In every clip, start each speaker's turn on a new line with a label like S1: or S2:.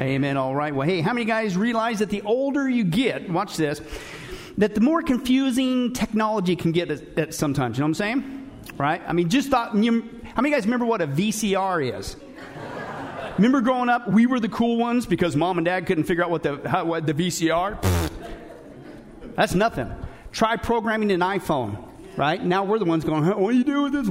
S1: Amen. All right. Well, hey, how many guys realize that the older you get, watch this, that the more confusing technology can get at, at sometimes? You know what I'm saying? Right? I mean, just thought, you, how many guys remember what a VCR is? Remember growing up, we were the cool ones because mom and dad couldn't figure out what the, how, what the VCR? That's nothing. Try programming an iPhone right? Now we're the ones going, what do you do with this?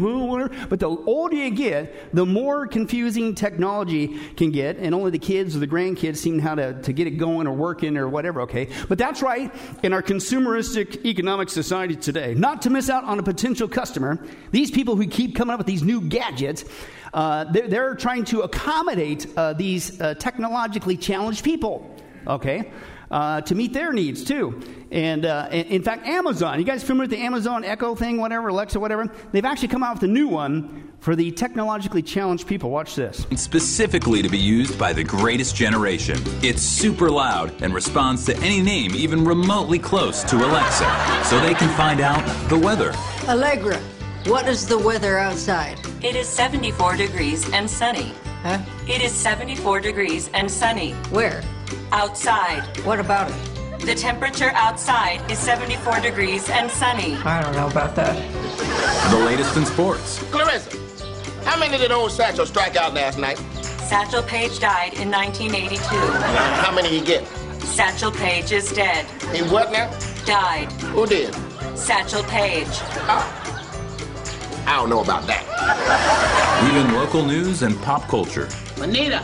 S1: But the older you get, the more confusing technology can get, and only the kids or the grandkids seem how to, to get it going or working or whatever, okay? But that's right in our consumeristic economic society today. Not to miss out on a potential customer, these people who keep coming up with these new gadgets, uh, they're, they're, trying to accommodate uh, these uh, technologically challenged people, okay? Uh, to meet their needs too. And uh, in fact, Amazon, you guys familiar with the Amazon Echo thing, whatever, Alexa, whatever? They've actually come out with a new one for the technologically challenged people. Watch this.
S2: Specifically to be used by the greatest generation. It's super loud and responds to any name even remotely close to Alexa, so they can find out the weather.
S3: Allegra, what is the weather outside?
S4: It is 74 degrees and sunny.
S3: Huh?
S4: It is 74 degrees and sunny.
S3: Where?
S4: Outside.
S3: What about it?
S4: The temperature outside is 74 degrees and sunny.
S3: I don't know about that.
S2: The latest in sports.
S5: Clarissa, how many did old Satchel strike out last night?
S4: Satchel Paige died in 1982.
S5: How many he get?
S4: Satchel Paige is dead.
S5: He what now?
S4: Died.
S5: Who did?
S4: Satchel Paige.
S5: Oh. I don't know about that.
S2: Even local news and pop culture.
S5: Anita,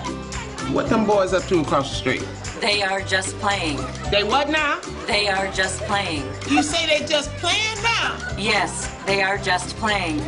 S5: what them boys up to across the street?
S4: They are just playing.
S5: They what now?
S4: They are just playing.
S5: You say they just playing now?
S4: Yes, they are just playing.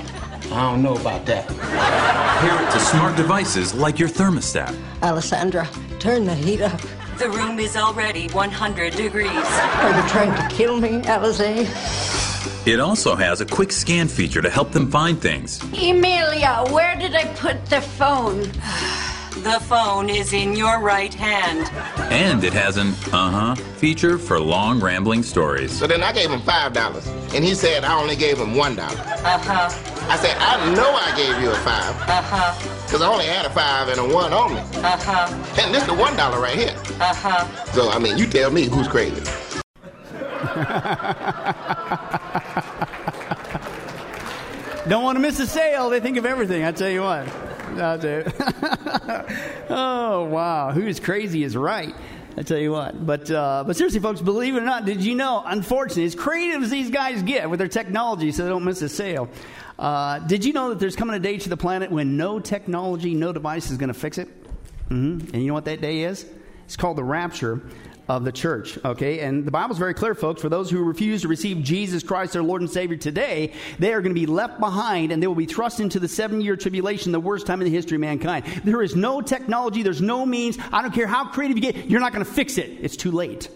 S5: I don't know about that.
S2: Pair it to smart devices like your thermostat.
S3: Alessandra, turn the heat up.
S4: The room is already 100 degrees.
S3: Are you trying to kill me, Alize?
S2: It also has a quick scan feature to help them find things.
S6: Emilia, where did I put the phone?
S4: The phone is in your right hand.
S2: And it has an uh huh feature for long rambling stories.
S5: So then I gave him $5, and he said I only gave him $1.
S4: Uh huh.
S5: I said, I know I gave you a 5
S4: Uh huh.
S5: because I only had a 5 and a 1 on me.
S4: Uh huh.
S5: And this is the $1 right here.
S4: Uh huh.
S5: So, I mean, you tell me who's crazy.
S1: Don't want to miss a sale. They think of everything. I tell you what. Tell you. oh wow, who's crazy is right. I tell you what. But uh, but seriously, folks, believe it or not, did you know? Unfortunately, as creative as these guys get with their technology, so they don't miss a sale. Uh, did you know that there's coming a day to the planet when no technology, no device is going to fix it? Mm-hmm. And you know what that day is? It's called the rapture of the church. Okay, and the Bible's very clear, folks. For those who refuse to receive Jesus Christ, their Lord and Savior today, they are going to be left behind and they will be thrust into the seven year tribulation, the worst time in the history of mankind. There is no technology, there's no means. I don't care how creative you get, you're not going to fix it. It's too late.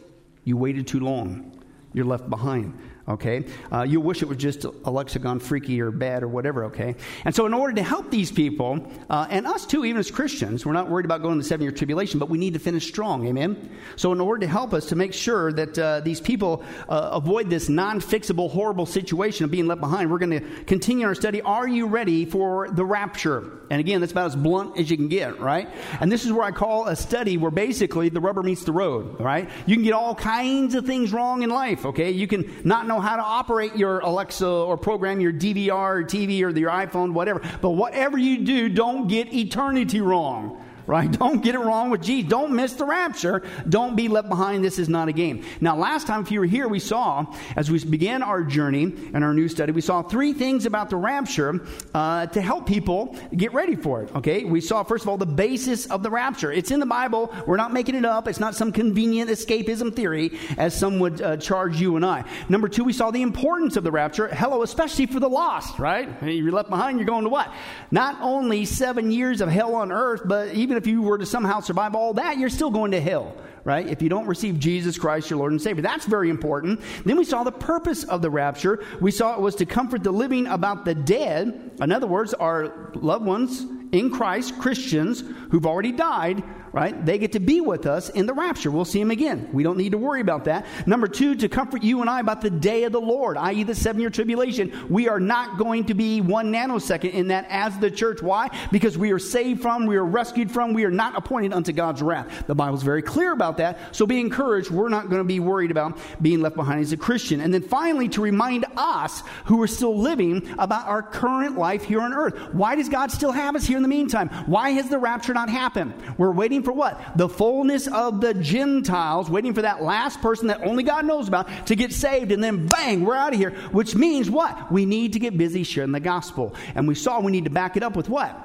S1: You waited too long. You're left behind okay? Uh, you wish it was just a lexicon freaky or bad or whatever, okay? And so, in order to help these people, uh, and us too, even as Christians, we're not worried about going to the seven year tribulation, but we need to finish strong, amen? So, in order to help us to make sure that uh, these people uh, avoid this non fixable, horrible situation of being left behind, we're going to continue our study. Are you ready for the rapture? And again, that's about as blunt as you can get, right? And this is where I call a study where basically the rubber meets the road, right? You can get all kinds of things wrong in life, okay? You can not know how to operate your Alexa or program your DVR or TV or your iPhone, whatever. But whatever you do, don't get eternity wrong right? Don't get it wrong with Jesus. Don't miss the rapture. Don't be left behind. This is not a game. Now, last time, if you were here, we saw, as we began our journey and our new study, we saw three things about the rapture uh, to help people get ready for it, okay? We saw, first of all, the basis of the rapture. It's in the Bible. We're not making it up. It's not some convenient escapism theory, as some would uh, charge you and I. Number two, we saw the importance of the rapture. Hello, especially for the lost, right? You're left behind, you're going to what? Not only seven years of hell on earth, but even if you were to somehow survive all that, you're still going to hell, right? If you don't receive Jesus Christ, your Lord and Savior. That's very important. Then we saw the purpose of the rapture. We saw it was to comfort the living about the dead. In other words, our loved ones in Christ, Christians who've already died, right? They get to be with us in the rapture. We'll see them again. We don't need to worry about that. Number two, to comfort you and I about the day of the Lord, i.e., the seven year tribulation. We are not going to be one nanosecond in that as the church. Why? Because we are saved from, we are rescued from, we are not appointed unto God's wrath. The Bible's very clear about that. So be encouraged. We're not going to be worried about being left behind as a Christian. And then finally, to remind us who are still living about our current life here on earth. Why does God still have us here in the meantime? Why has the rapture not happened? We're waiting for what? The fullness of the Gentiles, waiting for that last person that only God knows about to get saved, and then bang, we're out of here. Which means what? We need to get busy sharing the gospel. And we saw we need to back it up with what?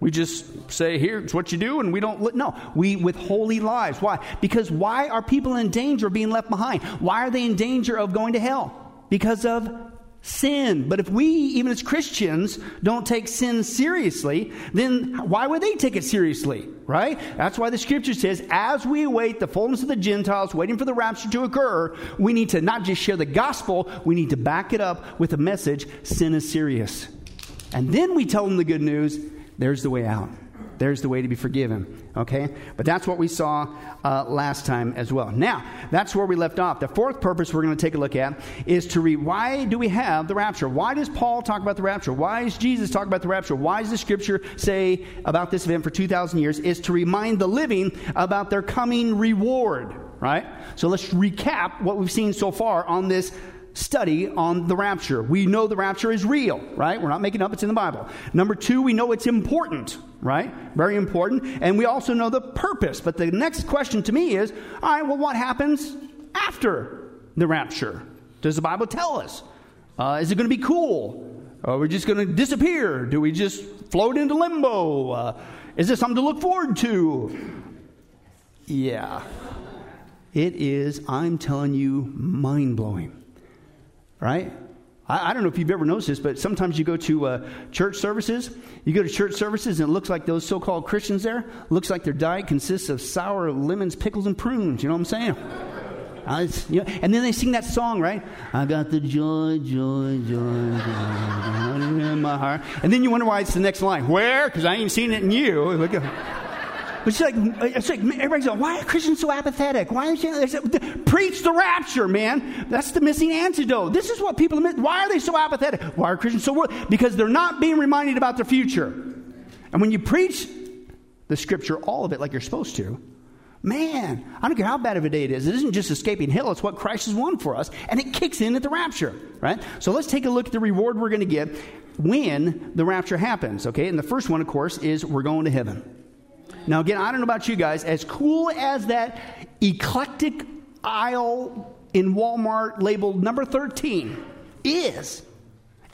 S1: We just say, here's what you do, and we don't. No, we with holy lives. Why? Because why are people in danger of being left behind? Why are they in danger of going to hell? Because of sin. But if we, even as Christians, don't take sin seriously, then why would they take it seriously? Right? That's why the scripture says, as we await the fullness of the Gentiles, waiting for the rapture to occur, we need to not just share the gospel, we need to back it up with a message sin is serious. And then we tell them the good news there's the way out. There's the way to be forgiven. Okay? But that's what we saw uh, last time as well. Now, that's where we left off. The fourth purpose we're going to take a look at is to read why do we have the rapture? Why does Paul talk about the rapture? Why does Jesus talk about the rapture? Why does the scripture say about this event for 2,000 years? Is to remind the living about their coming reward, right? So let's recap what we've seen so far on this study on the rapture. We know the rapture is real, right? We're not making up, it's in the Bible. Number two, we know it's important, right? Very important. And we also know the purpose. But the next question to me is all right, well, what happens after the rapture? Does the Bible tell us? Uh, is it going to be cool? Are we just going to disappear? Do we just float into limbo? Uh, is this something to look forward to? Yeah. It is, I'm telling you, mind blowing right? I, I, don't know if you've ever noticed this, but sometimes you go to uh, church services. You go to church services, and it looks like those so called Christians there, looks like their diet consists of sour lemons, pickles, and prunes. You know what I'm saying? Uh, you know, and then they sing that song, right? I got the joy, joy, joy, joy, in my heart. And then you wonder why it's the next line. Where? Because I ain't seen it in you. But it's like, uh, it's like everybody's going, why are Christians so apathetic? Why are you preach the rapture, man? That's the missing antidote. This is what people. Why are they so apathetic? Why are Christians so? Because they're not being reminded about their future. And when you preach the scripture, all of it, like you're supposed to, man, I don't care how bad of a day it is. It isn't just escaping hell, it's what Christ has won for us. And it kicks in at the rapture, right? So let's take a look at the reward we're going to get when the rapture happens, okay? And the first one, of course, is we're going to heaven. Now, again, I don't know about you guys, as cool as that eclectic aisle in Walmart labeled number 13 is,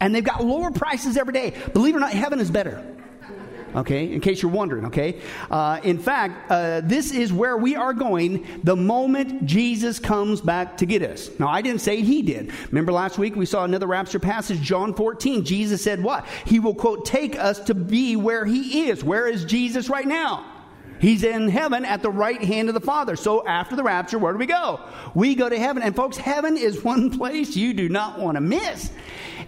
S1: and they've got lower prices every day, believe it or not, heaven is better. Okay, in case you're wondering, okay? Uh, in fact, uh, this is where we are going the moment Jesus comes back to get us. Now, I didn't say he did. Remember last week we saw another rapture passage, John 14. Jesus said what? He will, quote, take us to be where he is. Where is Jesus right now? He's in heaven at the right hand of the Father. So after the rapture, where do we go? We go to heaven. And folks, heaven is one place you do not want to miss.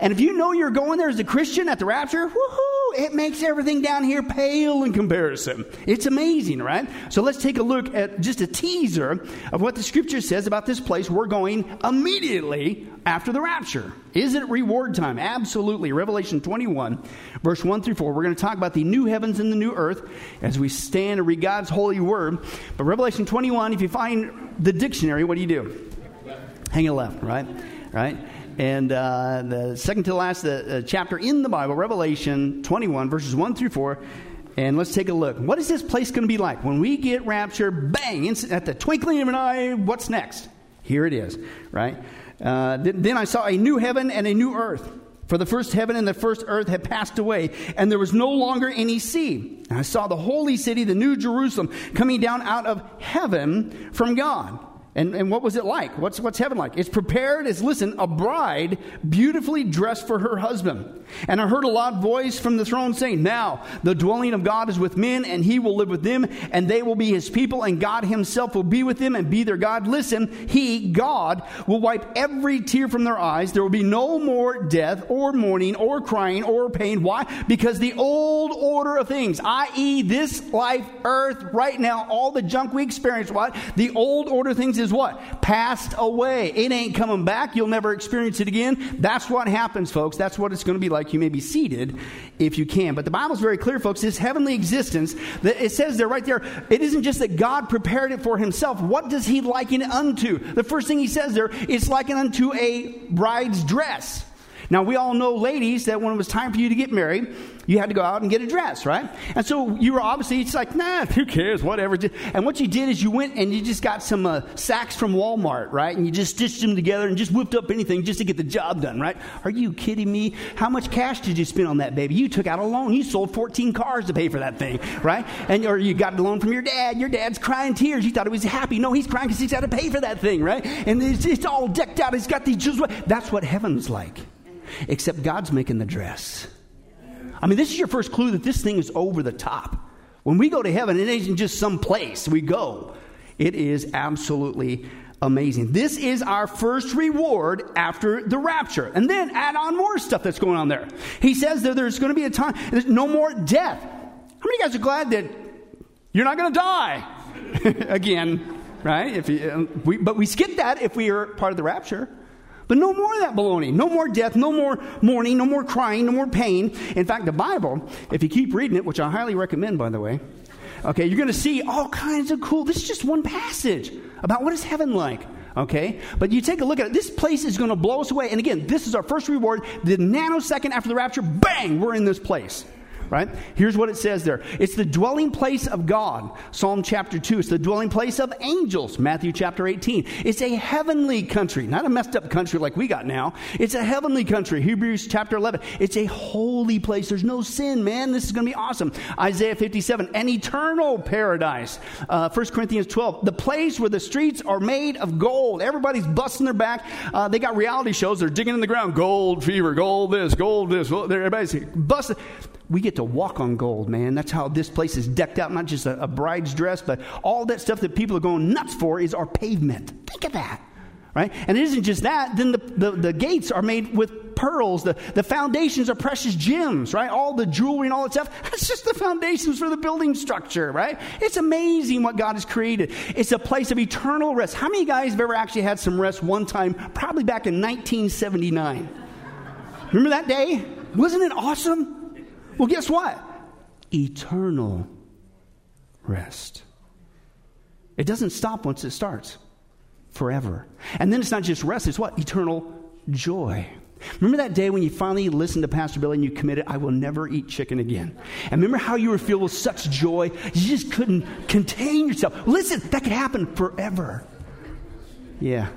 S1: And if you know you're going there as a Christian at the rapture, woohoo, it makes everything down here pale in comparison. It's amazing, right? So let's take a look at just a teaser of what the scripture says about this place we're going immediately after the rapture. Is it reward time? Absolutely. Revelation 21, verse 1 through 4. We're going to talk about the new heavens and the new earth as we stand and read God's holy word. But Revelation 21, if you find the dictionary, what do you do? Hang it left, right? Right? And uh, the second to last the, uh, chapter in the Bible, Revelation 21, verses 1 through 4. And let's take a look. What is this place going to be like? When we get raptured, bang, at the twinkling of an eye, what's next? Here it is, right? Uh, then I saw a new heaven and a new earth. For the first heaven and the first earth had passed away, and there was no longer any sea. And I saw the holy city, the new Jerusalem, coming down out of heaven from God And, and what was it like? What's, what's heaven like? It's prepared as, listen, a bride beautifully dressed for her husband. And I heard a loud voice from the throne saying, Now the dwelling of God is with men, and he will live with them, and they will be his people, and God himself will be with them and be their God. Listen, he, God, will wipe every tear from their eyes. There will be no more death, or mourning, or crying, or pain. Why? Because the old order of things, i.e., this life, earth, right now, all the junk we experience, what? The old order of things is what? Passed away. It ain't coming back. You'll never experience it again. That's what happens, folks. That's what it's going to be like. You may be seated if you can. But the Bible's very clear, folks. This heavenly existence, that it says there right there, it isn't just that God prepared it for himself. What does he liken it unto? The first thing he says there, it's likened unto a bride's dress. Now, we all know, ladies, that when it was time for you to get married, you had to go out and get a dress, right? And so you were obviously, just like, nah, who cares, whatever. And what you did is you went and you just got some uh, sacks from Walmart, right? And you just stitched them together and just whipped up anything just to get the job done, right? Are you kidding me? How much cash did you spend on that baby? You took out a loan. You sold 14 cars to pay for that thing, right? And or you got a loan from your dad. Your dad's crying tears. You thought he was happy. No, he's crying because he's got to pay for that thing, right? And it's, it's all decked out. He's got these jewels. That's what heaven's like. Except God's making the dress. I mean, this is your first clue that this thing is over the top. When we go to heaven, it isn't just some place we go, it is absolutely amazing. This is our first reward after the rapture. And then add on more stuff that's going on there. He says that there's going to be a time, there's no more death. How many guys are glad that you're not going to die again, right? If you, um, we, but we skip that if we are part of the rapture. But no more of that baloney. No more death, no more mourning, no more crying, no more pain. In fact, the Bible, if you keep reading it, which I highly recommend, by the way, okay, you're going to see all kinds of cool. This is just one passage about what is heaven like. Okay? But you take a look at it. This place is going to blow us away. And again, this is our first reward. The nanosecond after the rapture, bang, we're in this place right? Here's what it says there it's the dwelling place of God, Psalm chapter 2. It's the dwelling place of angels, Matthew chapter 18. It's a heavenly country, not a messed up country like we got now. It's a heavenly country, Hebrews chapter 11. It's a holy place. There's no sin, man. This is going to be awesome. Isaiah 57, an eternal paradise. Uh, 1 Corinthians 12, the place where the streets are made of gold. Everybody's busting their back. Uh, they got reality shows. They're digging in the ground. Gold fever, gold this, gold this. Everybody's busting we get to walk on gold, man. That's how this place is decked out, not just a, a, bride's dress, but all that stuff that people are going nuts for is our pavement. Think of that, right? And it isn't just that, then the, the, the gates are made with pearls, the, the foundations are precious gems, right? All the jewelry and all that stuff, that's just the foundations for the building structure, right? It's amazing what God has created. It's a place of eternal rest. How many guys have ever actually had some rest one time, probably back in 1979? Remember that day? Wasn't it awesome? Well, guess what? Eternal rest. It doesn't stop once it starts, forever. And then it's not just rest, it's what? Eternal joy. Remember that day when you finally listened to Pastor Billy and you committed, I will never eat chicken again? And remember how you were filled with such joy? You just couldn't contain yourself. Listen, that could happen forever. Yeah,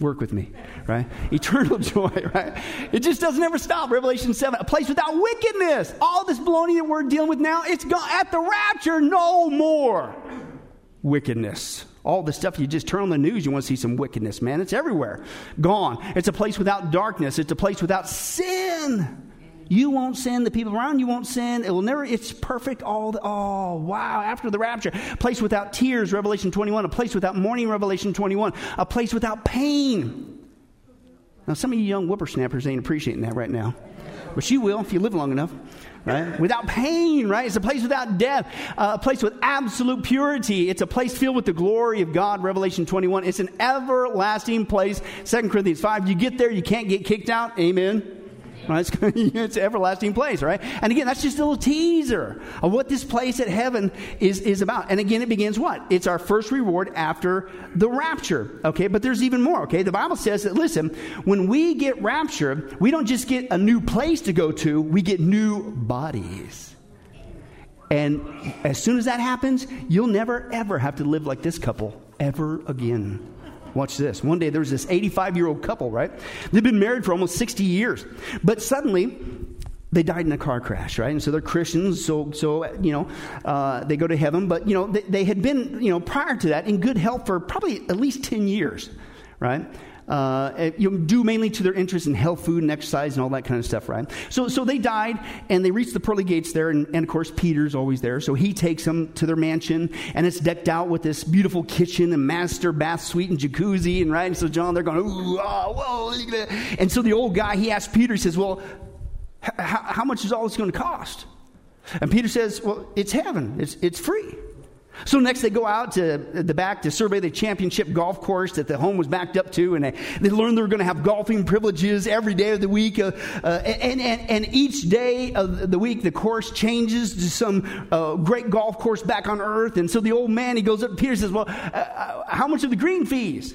S1: work with me, right? Eternal joy, right? It just doesn't ever stop. Revelation 7, a place without wickedness. All this baloney that we're dealing with now, it's gone. At the rapture, no more wickedness. All the stuff you just turn on the news, you want to see some wickedness, man. It's everywhere. Gone. It's a place without darkness. It's a place without sin. You won't sin. The people around you won't sin. It will never, it's perfect all the, oh, wow. After the rapture, a place without tears, Revelation 21. A place without mourning, Revelation 21. A place without pain. Now, some of you young whippersnappers ain't appreciating that right now. But you will if you live long enough, right? Without pain, right? It's a place without death, uh, a place with absolute purity. It's a place filled with the glory of God, Revelation 21. It's an everlasting place, Second Corinthians 5. You get there, you can't get kicked out. Amen. Right? It's, it's everlasting place, right? And again, that's just a little teaser of what this place at heaven is, is about. And again, it begins what? It's our first reward after the rapture, okay? But there's even more, okay? The Bible says that, listen, when we get raptured, we don't just get a new place to go to, we get new bodies. And as soon as that happens, you'll never, ever have to live like this couple ever again. Watch this. One day there was this 85 year old couple, right? They've been married for almost 60 years. But suddenly, they died in a car crash, right? And so they're Christians, so so you know uh, they go to heaven. But you know they, they, had been you know prior to that in good health for probably at least ten years, right? Uh, you know, due mainly to their interest in health, food, and exercise, and all that kind of stuff, right? So so they died, and they reached the pearly gates there, and, and of course Peter's always there, so he takes them to their mansion, and it's decked out with this beautiful kitchen and master bath suite and jacuzzi, and right. And so John, they're going, ooh, oh, whoa, and so the old guy he asks Peter, he says, well how much is all this going to cost? And Peter says, Well, it's heaven, it's, it's free. So next they go out to the back to survey the championship golf course that the home was backed up to, and they, they learn they're going to have golfing privileges every day of the week. Uh, uh, and, and, and each day of the week, the course changes to some uh, great golf course back on earth. And so the old man, he goes up to Peter and says, Well, uh, uh, how much are the green fees?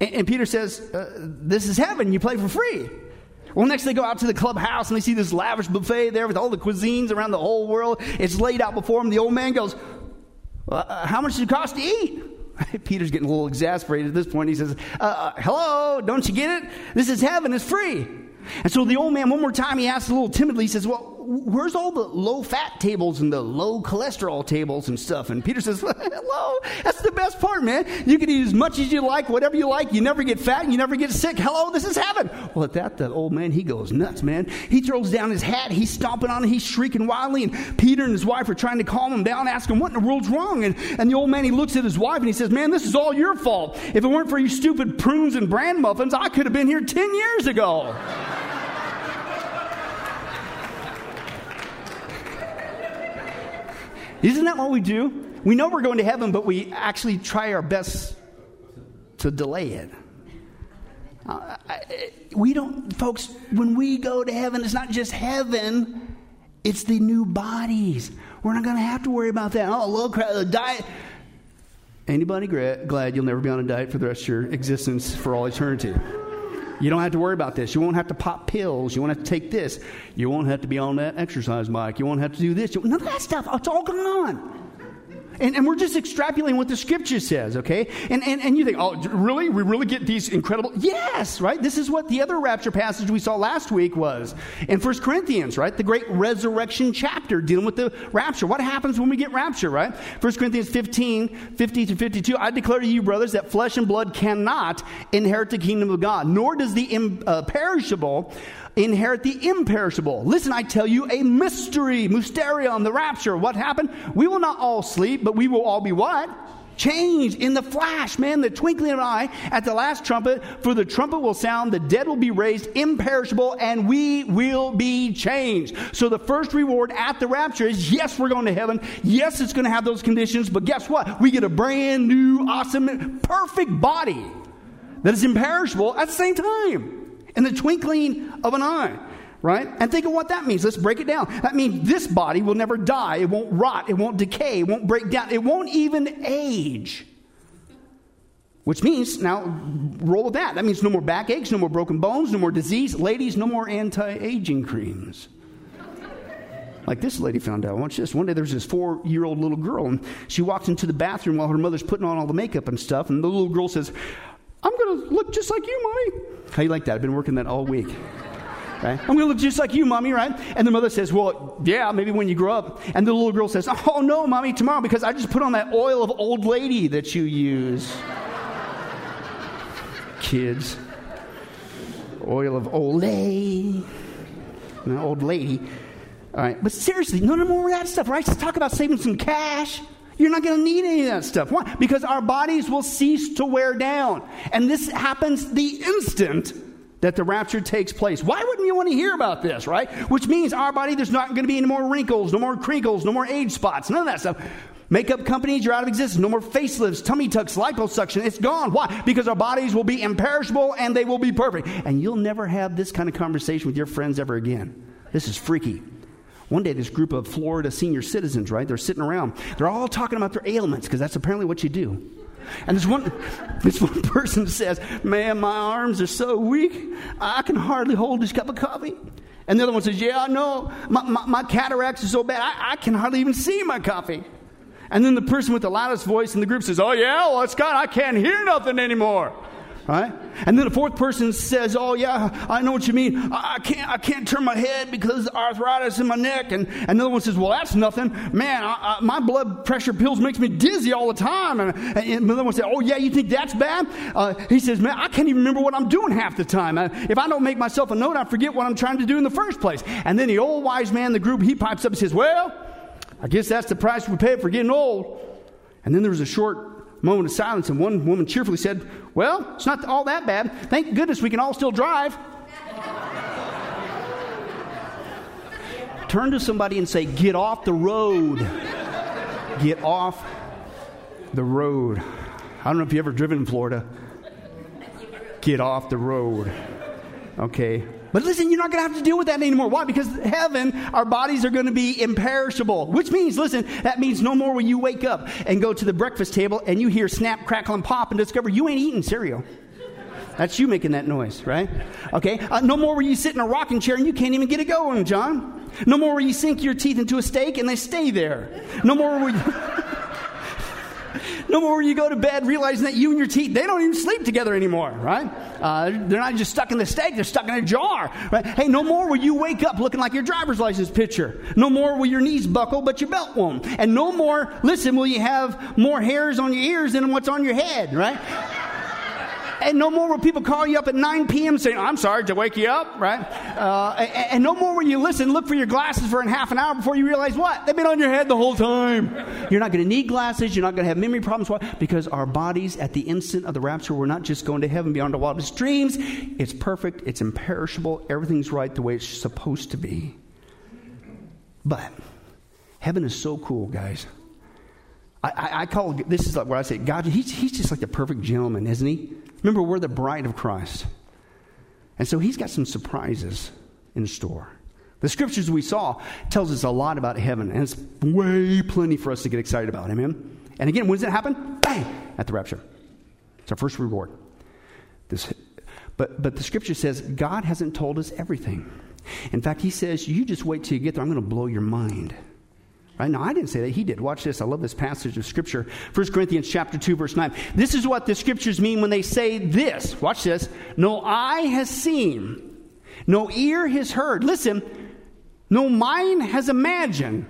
S1: And, and Peter says, uh, This is heaven, you play for free. Well, next they go out to the clubhouse and they see this lavish buffet there with all the cuisines around the whole world. It's laid out before them. The old man goes, uh, How much does it cost to eat? Peter's getting a little exasperated at this point. He says, uh, uh, Hello, don't you get it? This is heaven, it's free. And so the old man, one more time, he asks a little timidly, he says, Well, where's all the low fat tables and the low cholesterol tables and stuff? And Peter says, Hello, that's the best part, man. You can eat as much as you like, whatever you like. You never get fat and you never get sick. Hello, this is heaven. Well, at that, the old man, he goes nuts, man. He throws down his hat, he's stomping on it, he's shrieking wildly. And Peter and his wife are trying to calm him down, asking, him, What in the world's wrong? And, and the old man, he looks at his wife and he says, Man, this is all your fault. If it weren't for you stupid prunes and bran muffins, I could have been here 10 years ago. Isn't that what we do? We know we're going to heaven, but we actually try our best to delay it. Uh, we don't, folks, when we go to heaven, it's not just heaven, it's the new bodies. We're not going to have to worry about that. Oh, low crowd, the diet. Anybody glad you'll never be on a diet for the rest of your existence for all eternity? You don't have to worry about this. You won't have to pop pills. You won't have to take this. You won't have to be on that exercise bike. You won't have to do this. None of that stuff. It's all gone. And, and we're just extrapolating what the scripture says, okay? And, and, and you think, oh, really? We really get these incredible. Yes, right? This is what the other rapture passage we saw last week was in 1 Corinthians, right? The great resurrection chapter dealing with the rapture. What happens when we get rapture, right? 1 Corinthians 15, 50 to 52. I declare to you, brothers, that flesh and blood cannot inherit the kingdom of God, nor does the imperishable uh, inherit the imperishable. Listen, I tell you a mystery, mysterion, the rapture. What happened? We will not all sleep, but we will all be what? Changed in the flash, man, the twinkling of an eye at the last trumpet. For the trumpet will sound, the dead will be raised imperishable, and we will be changed. So the first reward at the rapture is yes, we're going to heaven. Yes, it's going to have those conditions, but guess what? We get a brand new, awesome, perfect body that is imperishable at the same time in the twinkling of an eye, right? And think of what that means. Let's break it down. That means this body will never die, it won't rot, it won't decay, it won't break down, it won't even age. Which means, now roll with that. That means no more backaches, no more broken bones, no more disease. Ladies, no more anti aging creams. Like this lady found out. Watch this. One day there was this four year old little girl, and she walks into the bathroom while her mother's putting on all the makeup and stuff. And the little girl says, I'm going to look just like you, mommy. How you like that? I've been working that all week. Right? I'm going to look just like you, mommy, right? And the mother says, Well, yeah, maybe when you grow up. And the little girl says, Oh, no, mommy, tomorrow, because I just put on that oil of old lady that you use. Kids. Oil of old lady. old lady. All right, but seriously, no more of that stuff, right? Let's talk about saving some cash. You're not going to need any of that stuff. Why? Because our bodies will cease to wear down. And this happens the instant that the rapture takes place. Why wouldn't you want to hear about this, right? Which means our body, there's not going to be any more wrinkles, no more crinkles, no more age spots, none of that stuff. Makeup companies, you're out of existence. No more facelifts, tummy tucks, liposuction. It's gone. Why? Because our bodies will be imperishable and they will be perfect. And you'll never have this kind of conversation with your friends ever again. This is freaky. One day, this group of Florida senior citizens, right, they're sitting around. They're all talking about their ailments because that's apparently what you do. And this one, this one person says, Man, my arms are so weak, I can hardly hold this cup of coffee. And the other one says, Yeah, I know. My, my, my cataracts are so bad, I, I, can hardly even see my coffee. And then the person with the loudest voice in the group says, Oh, yeah, well, Scott, I can't hear nothing anymore. Right? And then the fourth person says, "Oh yeah, I know what you mean. I can't, I can't turn my head because arthritis in my neck." And, and another one says, "Well, that's nothing, man. I, I, my blood pressure pills makes me dizzy all the time." And, and another one says, "Oh yeah, you think that's bad?" Uh, he says, "Man, I can't even remember what I'm doing half the time. Uh, if I don't make myself a note, I forget what I'm trying to do in the first place." And then the old wise man in the group he pipes up and says, "Well, I guess that's the price we pay for getting old." And then there was a short moment of silence, and one woman cheerfully said, Well, it's not all that bad. Thank goodness we can all still drive. Turn to somebody and say, Get off the road. Get off the road. I don't know if you've ever driven in Florida. Get off the road. Okay. But listen, you're not going to have to deal with that anymore. Why? Because heaven, our bodies are going to be imperishable. Which means, listen, that means no more will you wake up and go to the breakfast table and you hear snap, crackle, and pop and discover you ain't eating cereal. That's you making that noise, right? Okay. Uh, no more will you sit in a rocking chair and you can't even get it going, John. No more will you sink your teeth into a steak and they stay there. No more will you. No more will you go to bed realizing that you and your teeth, they don't even sleep together anymore, right? Uh, they're not just stuck in the steak, they're stuck in a jar, right? Hey, no more will you wake up looking like your driver's license picture. No more will your knees buckle, but your belt won't. And no more, listen, will you have more hairs on your ears than what's on your head, right? And no more will people call you up at 9 p.m. saying, I'm sorry to wake you up, right? Uh, and, no more will you listen, look for your glasses for a half an hour before you realize what? They've been on your head the whole time. You're not going to need glasses. You're not going to have memory problems. Why? Because our bodies, at the instant of the rapture, we're not just going to heaven beyond our wildest dreams. It's perfect. It's imperishable. Everything's right the way it's supposed to be. But heaven is so cool, guys. I, I, I call this is like what I say. God, he's, he's just like the perfect gentleman, isn't he? Remember, we're the bride of Christ. And so he's got some surprises in store. The scriptures we saw tells us a lot about heaven, and it's way plenty for us to get excited about. Amen? And again, when does it happen? Bang! At the rapture. It's our first reward. This, but, but the scripture says God hasn't told us everything. In fact, he says, You just wait till you get there. I'm going to blow your mind. Right? I didn't say that. He did. Watch this. I love this passage of Scripture. 1 Corinthians chapter 2, verse 9. This is what the Scriptures mean when they say this. Watch this. No eye has seen, no ear has heard. Listen, no mind has imagined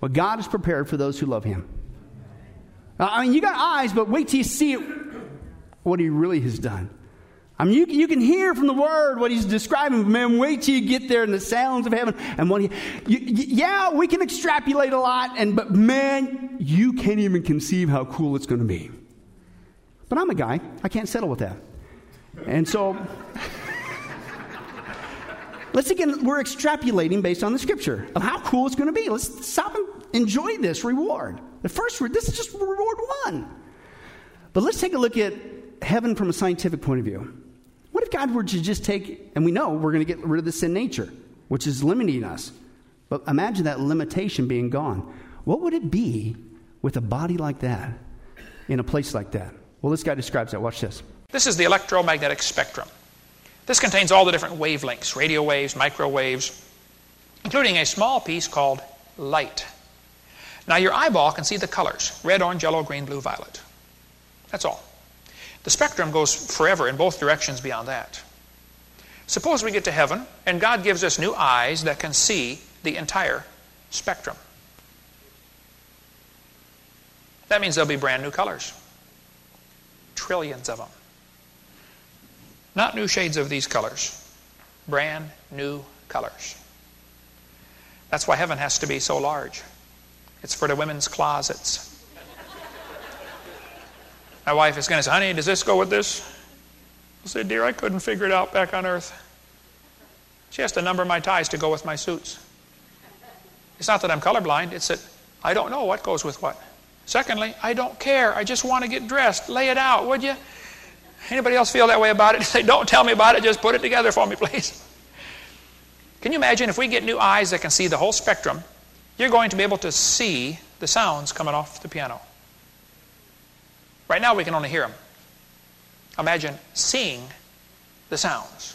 S1: what God has prepared for those who love Him. I mean, you got eyes, but wait till you see what He really has done. I mean, you, you can hear from the word what he's describing. But man, wait till you get there in the sounds of heaven. And what he, you, yeah, we can extrapolate a lot, and but man, you can't even conceive how cool it's going to be. But I'm a guy; I can't settle with that. And so, let's again, we're extrapolating based on the scripture of how cool it's going to be. Let's stop and enjoy this reward. The first, this is just reward one. But let's take a look at heaven from a scientific point of view. What if God were to just take, and we know we're going to get rid of the sin nature, which is limiting us. But imagine that limitation being gone. What would it be with a body like that in a place like that? Well, this guy describes that. Watch this.
S7: This is the electromagnetic spectrum. This contains all the different wavelengths radio waves, microwaves, including a small piece called light. Now, your eyeball can see the colors red, orange, yellow, green, blue, violet. That's all. The spectrum goes forever in both directions beyond that. Suppose we get to heaven and God gives us new eyes that can see the entire spectrum. That means there'll be brand new colors. Trillions of them. Not new shades of these colors. Brand new colors. That's why heaven has to be so large. It's for the women's closets. My wife is going to say, honey, does this go with this? I say, dear, I couldn't figure it out back on earth. She has to number my ties to go with my suits. It's not that I'm colorblind, it's that I don't know what goes with what. Secondly, I don't care. I just want to get dressed. Lay it out, would you? Anybody else feel that way about it? Say, don't tell me about it, just put it together for me, please. Can you imagine if we get new eyes that can see the whole spectrum, you're going to be able to see the sounds coming off the piano. Right now, we can only hear them. Imagine seeing the sounds.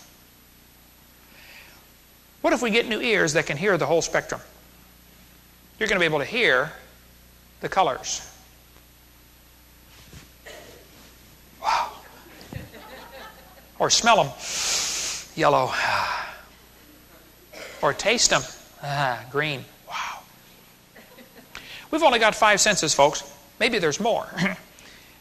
S7: What if we get new ears that can hear the whole spectrum? You're going to be able to hear the colors. Wow. Or smell them, yellow. Or taste them, ah, green. Wow. We've only got five senses, folks. Maybe there's more.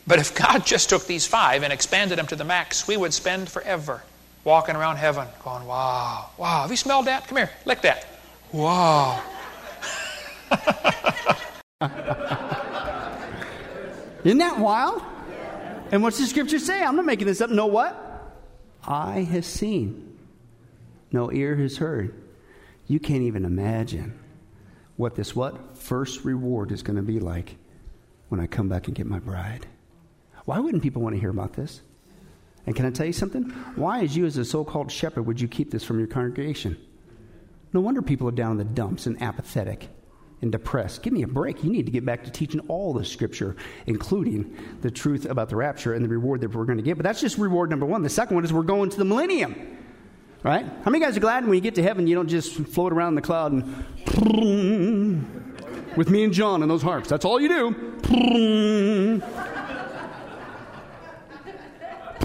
S7: but if God just took these five and expanded them to the max, we would spend forever walking around heaven going, wow, wow. Have you smelled that? Come here, lick that. Wow.
S1: Isn't that wild? And what's the scripture say? I'm not making this up. No what? Eye has seen, no ear has heard. You can't even imagine what this what first reward is going to be like when I come back and get my bride. Why wouldn't people want to hear about this? And can I tell you something? Why, as you as a so-called shepherd, would you keep this from your congregation? No wonder people are down in the dumps and apathetic and depressed. Give me a break. You need to get back to teaching all the scripture, including the truth about the rapture and the reward that we're going to get. But that's just reward number one. The second one is we're going to the millennium. Right? How many guys are glad when you get to heaven you don't just float around in the cloud and with me and John and those harps? That's all you do.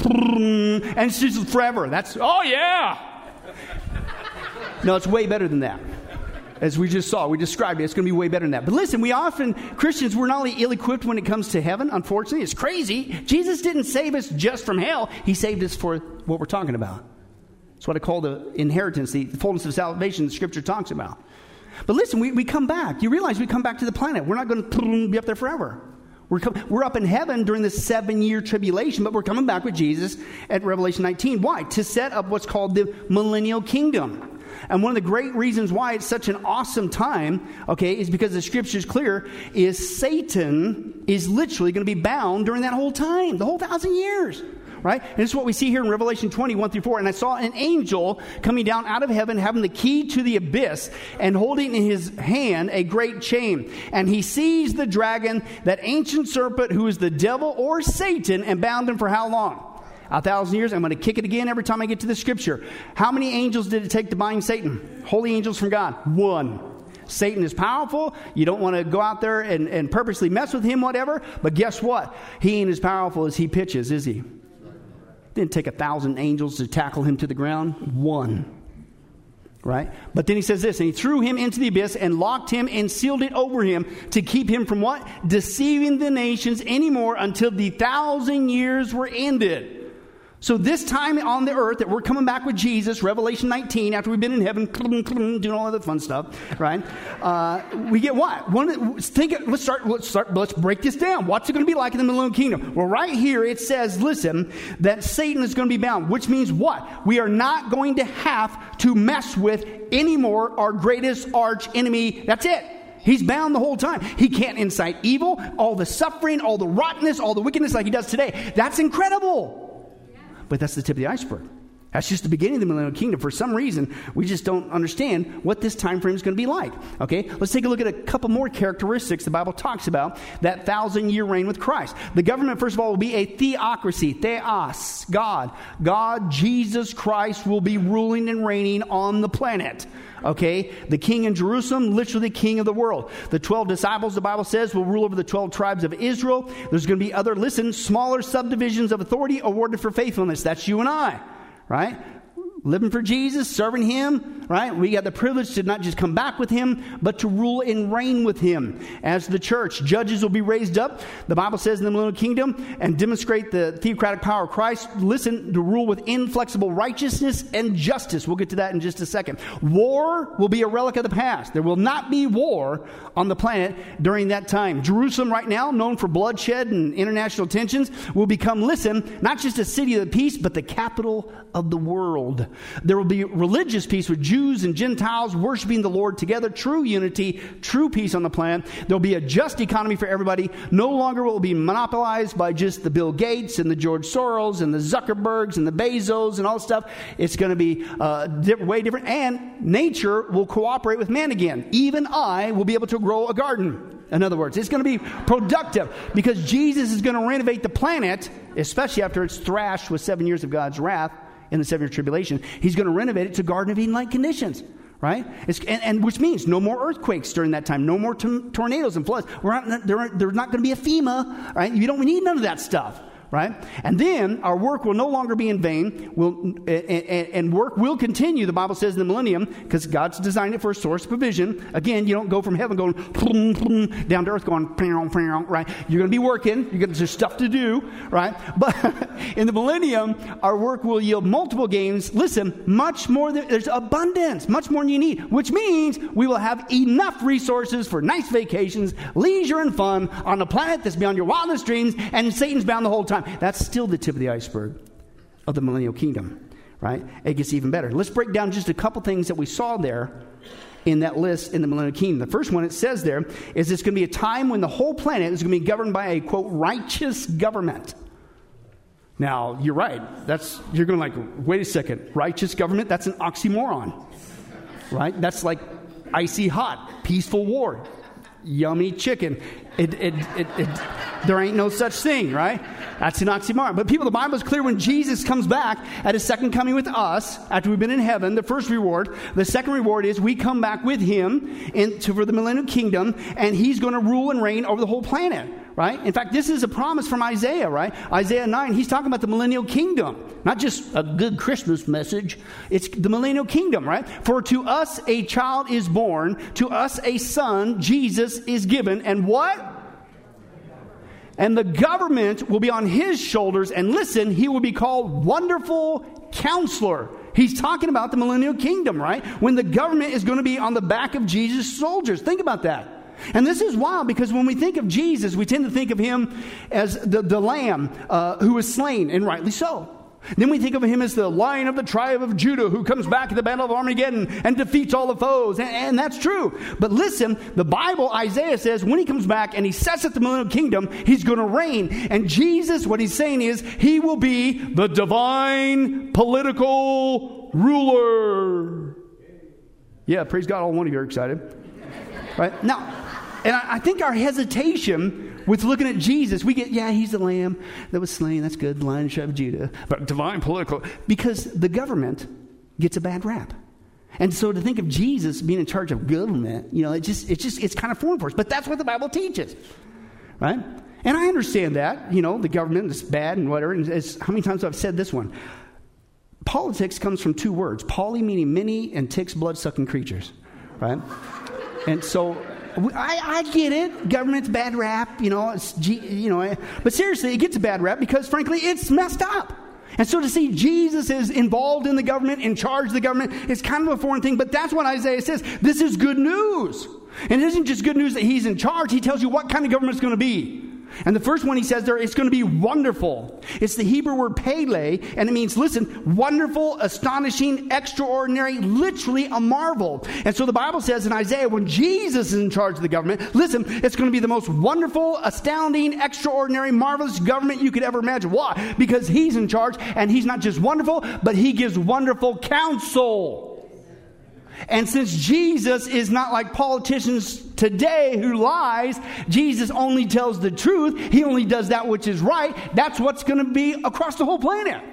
S1: And it's just forever. That's, oh yeah. No, it's way better than that as we just saw. We described it. It's going to be way better than that. But listen, we often, Christians, we're not only ill equipped when it comes to heaven, unfortunately. It's crazy. Jesus didn't save us just from hell, He saved us for what we're talking about. It's what I call the inheritance, the fullness of salvation the Scripture talks about. But listen, we, we come back. You realize we come back to the planet. We're not going to be up there forever. We're, com- we're up in heaven during the seven year tribulation, but we're coming back with Jesus at Revelation 19. Why? To set up what's called the millennial kingdom. And one of the great reasons why it's such an awesome time, okay, is because the scripture is clear, is Satan is literally going to be bound during that whole time, the whole thousand years. Right? And this is what we see here in Revelation 21 through 4. And I saw an angel coming down out of heaven, having the key to the abyss, and holding in his hand a great chain. And he seized the dragon, that ancient serpent who is the devil or Satan, and bound him for how long? a thousand years. I'm going to kick it again every time I get to the scripture. How many angels did it take to bind Satan? Holy angels from God. One. Satan is powerful. You don't want to go out there and, and purposely mess with him, whatever. But guess what? He ain't as powerful as he pitches, is he? Didn't take a thousand angels to tackle him to the ground. One. Right? But then he says this, and he threw him into the abyss and locked him and sealed it over him to keep him from what? Deceiving the nations anymore until the thousand years were ended. So, this time on the earth that we're coming back with Jesus, Revelation 19, after we've been in heaven, doing all the fun stuff, right? Uh, we get what? One, think, let's start, let's start, let's break this down. What's it going to be like in the millennial kingdom? Well, right here it says, listen, that Satan is going to be bound, which means what? We are not going to have to mess with anymore our greatest arch enemy. That's it. He's bound the whole time. He can't incite evil, all the suffering, all the rottenness, all the wickedness like he does today. That's incredible. But that's the tip of the iceberg. That's just the beginning of the millennial kingdom. For some reason, we just don't understand what this time frame is going to be like. Okay, let's take a look at a couple more characteristics the Bible talks about that thousand year reign with Christ. The government, first of all, will be a theocracy, theos, God. God, Jesus Christ, will be ruling and reigning on the planet. Okay? The king in Jerusalem, literally king of the world. The 12 disciples, the Bible says, will rule over the 12 tribes of Israel. There's going to be other, listen, smaller subdivisions of authority awarded for faithfulness. That's you and I, right? living for Jesus, serving Him, right? We got the privilege to not just come back with Him, but to rule and reign with Him as the church. Judges will be raised up, the Bible says in the millennial kingdom, and demonstrate the theocratic power of Christ. Listen, to rule with inflexible righteousness and justice. We'll get to that in just a second. War will be a relic of the past. There will not be war on the planet during that time. Jerusalem, right now, known for bloodshed and international tensions, will become, listen, not just a city of peace, but the capital of the world. There will be religious peace with Jews and Gentiles worshiping the Lord together, true unity, true peace on the planet. There'll be a just economy for everybody. No longer will it be monopolized by just the Bill Gates and the George Soros and the Zuckerbergs and the Bezos and all this stuff. It's going to be uh, way different. And nature will cooperate with man again. Even I will be able to grow a garden. In other words, it's going to be productive because Jesus is going to renovate the planet, especially after it's thrashed with seven years of God's wrath in the seven year tribulation. He's going to renovate it to Garden of Eden like conditions, right? And, and, which means no more earthquakes during that time, no more t- tornadoes and floods. We're not, there, there's not going to be a FEMA, right? You don't need none of that stuff. Right? And then our work will no longer be in vain. Will and, and, work will continue. The Bible says in the millennium because God's designed it for a source of provision. Again, you don't go from heaven going down to earth going right. You're going to be working. You're going to, there's stuff to do, right? But in the millennium, our work will yield multiple gains. Listen, much more. Than, there's abundance, much more than you need, which means we will have enough resources for nice vacations, leisure, and fun on a planet that's beyond your wildest dreams, and Satan's bound the whole time. That's still the tip of the iceberg of the millennial kingdom, right? It gets even better. Let's break down just a couple things that we saw there in that list in the millennial kingdom. The first one it says there is it's going to be a time when the whole planet is going to be governed by a quote righteous government. Now, you're right. That's you're going to like, wait a second, righteous government, that's an oxymoron. Right? That's like icy hot, peaceful war, yummy chicken. It, it, it, there ain't no such thing, right? That's an oxymoron. But people, the Bible is clear when Jesus comes back at his second coming with us, after we've been in heaven, the first reward, the second reward is we come back with him into, for the millennial kingdom, and he's going to rule and reign over the whole planet right? In fact, this is a promise from Isaiah, right? Isaiah 9, he's talking about the millennial kingdom, not just a good Christmas message. It's the millennial kingdom, right? For to us a child is born, to us a son, Jesus is given, and what? And the government will be on his shoulders. And listen, he will be called Wonderful Counselor. He's talking about the millennial kingdom, right? When the government is going to be on the back of Jesus' soldiers. Think about that. And this is wild because when we think of Jesus, we tend to think of him as the, the lamb uh, who was slain, and rightly so. Then we think of him as the lion of the tribe of Judah who comes back at the Battle of Armageddon and defeats all the foes. And, and, that's true. But listen, the Bible, Isaiah says, when he comes back and he sets up the millennial kingdom, he's going to reign. And Jesus, what he's saying is, he will be the divine political ruler. Yeah, praise God, all one of you are excited. Right? Now, and I, I think our hesitation with looking at Jesus, we get, yeah, he's the lamb that was slain. That's good, the lion of Judah. But divine political, because the government gets a bad rap. And so to think of Jesus being in charge of government, you know, it just, it's just, it's kind of foreign for us. But that's what the Bible teaches, right? And I understand that, you know, the government is bad and whatever. And it's, how many times have I said this one? Politics comes from two words, poly meaning many and ticks blood sucking creatures, right? And so I, I, get it. Government's bad rap, you know. It's, you know, but seriously, it gets a bad rap because, frankly, it's messed up. And so to see Jesus is involved in the government, in charge of the government, is kind of a foreign thing. But that's what Isaiah says. This is good news. And it isn't just good news that he's in charge. He tells you what kind of government it's going to be. And the first one he says there, it's going to be wonderful. It's the Hebrew word pele, and it means, listen, wonderful, astonishing, extraordinary, literally a marvel. And so the Bible says in Isaiah, when Jesus is in charge of the government, listen, it's going to be the most wonderful, astounding, extraordinary, marvelous government you could ever imagine. Why? Because he's in charge, and he's not just wonderful, but he gives wonderful counsel. And since Jesus is not like politicians today who lies, Jesus only tells the truth. He only does that which is right. That's what's going to be across the whole planet.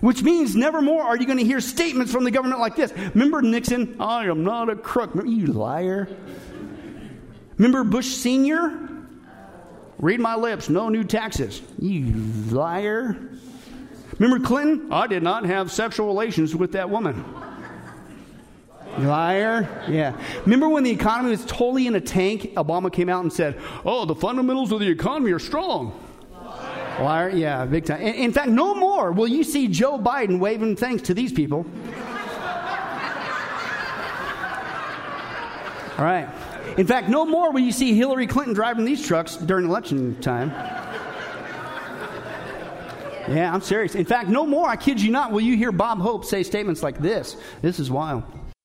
S1: Which means never more are you going to hear statements from the government like this. Remember Nixon? I am not a crook. Remember, you liar. Remember Bush Sr.? Read my lips, no new taxes. You liar. Remember Clinton? I did not have sexual relations with that woman. Liar. Yeah. Remember when the economy was totally in a tank? Obama came out and said, Oh, the fundamentals of the economy are strong. Liar. Yeah, big time. In, in fact, no more will you see Joe Biden waving thanks to these people. All right. In fact, no more will you see Hillary Clinton driving these trucks during election time. Yeah, I'm serious. In fact, no more, I kid you not, will you hear Bob Hope say statements like this. This is wild.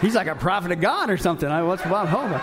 S1: He's like a prophet of God or something. I, what's Bob Hope?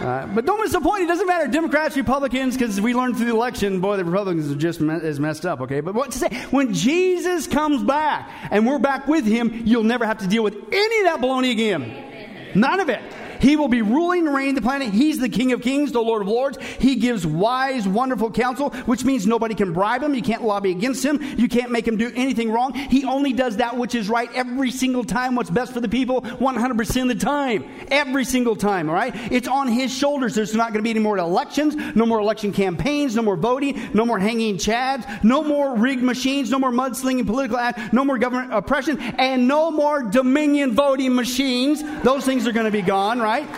S1: Uh, but don't miss the point. It doesn't matter, Democrats, Republicans, because we learned through the election, boy, the Republicans are just me- messed up. Okay, but what to say? When Jesus comes back and we're back with Him, you'll never have to deal with any of that baloney again. None of it. He will be ruling and reigning the planet. He's the King of Kings, the Lord of Lords. He gives wise, wonderful counsel, which means nobody can bribe him. You can't lobby against him. You can't make him do anything wrong. He only does that which is right every single time, what's best for the people, 100% of the time. Every single time, all right? It's on his shoulders. There's not going to be any more elections, no more election campaigns, no more voting, no more hanging chads, no more rigged machines, no more mudslinging political ads, no more government oppression, and no more dominion voting machines. Those things are going to be gone, right?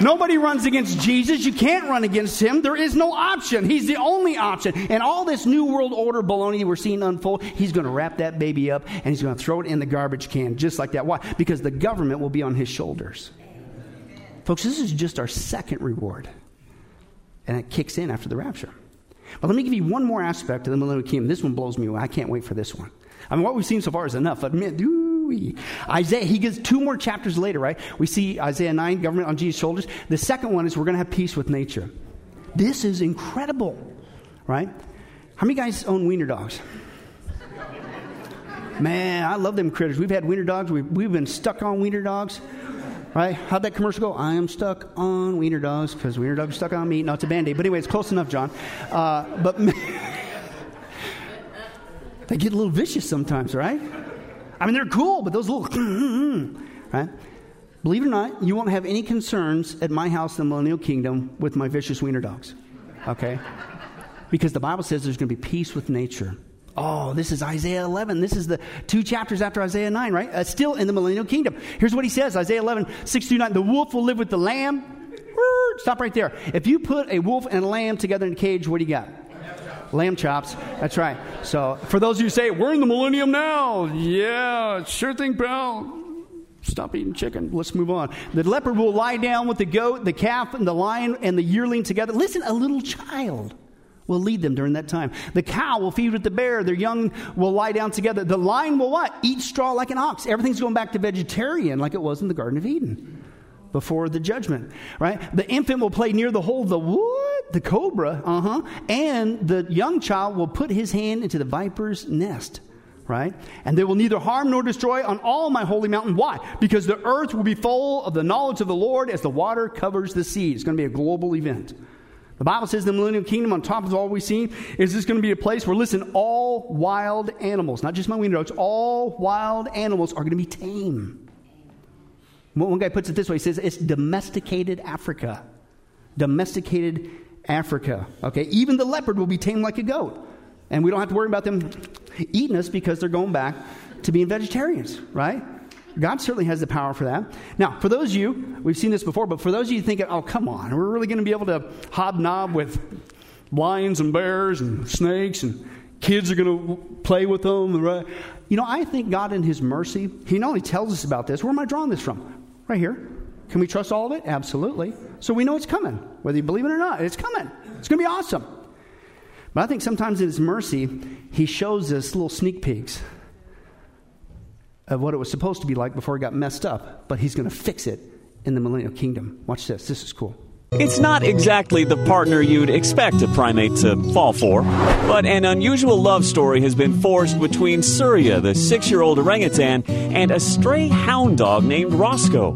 S1: Nobody runs against Jesus. You can't run against him. There is no option. He's the only option. And all this New World Order baloney we're seeing unfold, he's going to wrap that baby up and he's going to throw it in the garbage can just like that. Why? Because the government will be on his shoulders. Folks, this is just our second reward. And it kicks in after the rapture. But let me give you one more aspect of the millennial kingdom. This one blows me away. I can't wait for this one. I mean, what we've seen so far is enough. Admit, Isaiah, he gives two more chapters later, right? We see Isaiah 9, government on Jesus' shoulders. The second one is we're going to have peace with nature. This is incredible, right? How many guys own wiener dogs? Man, I love them critters. We've had wiener dogs. We've, we've been stuck on wiener dogs. Right? How'd that commercial go? I am stuck on wiener dogs because wiener dogs are stuck on me. No, it's a band aid. But anyway, it's close enough, John. Uh, but they get a little vicious sometimes, right? I mean, they're cool, but those little, right? Believe it or not, you won't have any concerns at my house in the millennial kingdom with my vicious wiener dogs, okay? Because the Bible says there's going to be peace with nature. Oh, this is Isaiah 11. This is the two chapters after Isaiah 9, right? Uh, still in the millennial kingdom. Here's what he says Isaiah 11, 6 through 9. The wolf will live with the lamb. Stop right there. If you put a wolf and a lamb together in a cage, what do you got? Lamb chops. That's right. So, for those of you who say, we're in the millennium now, yeah, sure thing, pal. Stop eating chicken. Let's move on. The leopard will lie down with the goat, the calf, and the lion, and the yearling together. Listen, a little child will lead them during that time. The cow will feed with the bear. Their young will lie down together. The lion will what? Eat straw like an ox. Everything's going back to vegetarian like it was in the Garden of Eden before the judgment, right? The infant will play near the hole of the what? The cobra, uh huh. And the young child will put his hand into the viper's nest, right? And they will neither harm nor destroy on all my holy mountain. Why? Because the earth will be full of the knowledge of the Lord as the water covers the sea. It's going to be a global event. The Bible says the millennial kingdom, on top of all we've seen, is this going to be a place where, listen, all wild animals, not just my wiener dogs, all wild animals are going to be tame. One guy puts it this way he says, it's domesticated Africa. Domesticated Africa. Okay, even the leopard will be tamed like a goat. And we don't have to worry about them eating us because they're going back to being vegetarians, right? God certainly has the power for that. Now, for those of you, we've seen this before, but for those of you thinking, oh, come on, we're really going to be able to hobnob with lions and bears and snakes and kids are going to play with them, right? You know, I think God in His mercy, He not only tells us about this, where am I drawing this from? Right here. Can we trust all of it? Absolutely. So we know it's coming, whether you believe it or not. It's coming. It's going to be awesome. But I think sometimes in His mercy, He shows us little sneak peeks of what it was supposed to be like before it got messed up, but he's going to fix it in the millennial kingdom. Watch this. This is cool.
S8: It's not exactly the partner you'd expect a primate to fall for, but an unusual love story has been forged between Surya, the six year old orangutan, and a stray hound dog named Roscoe.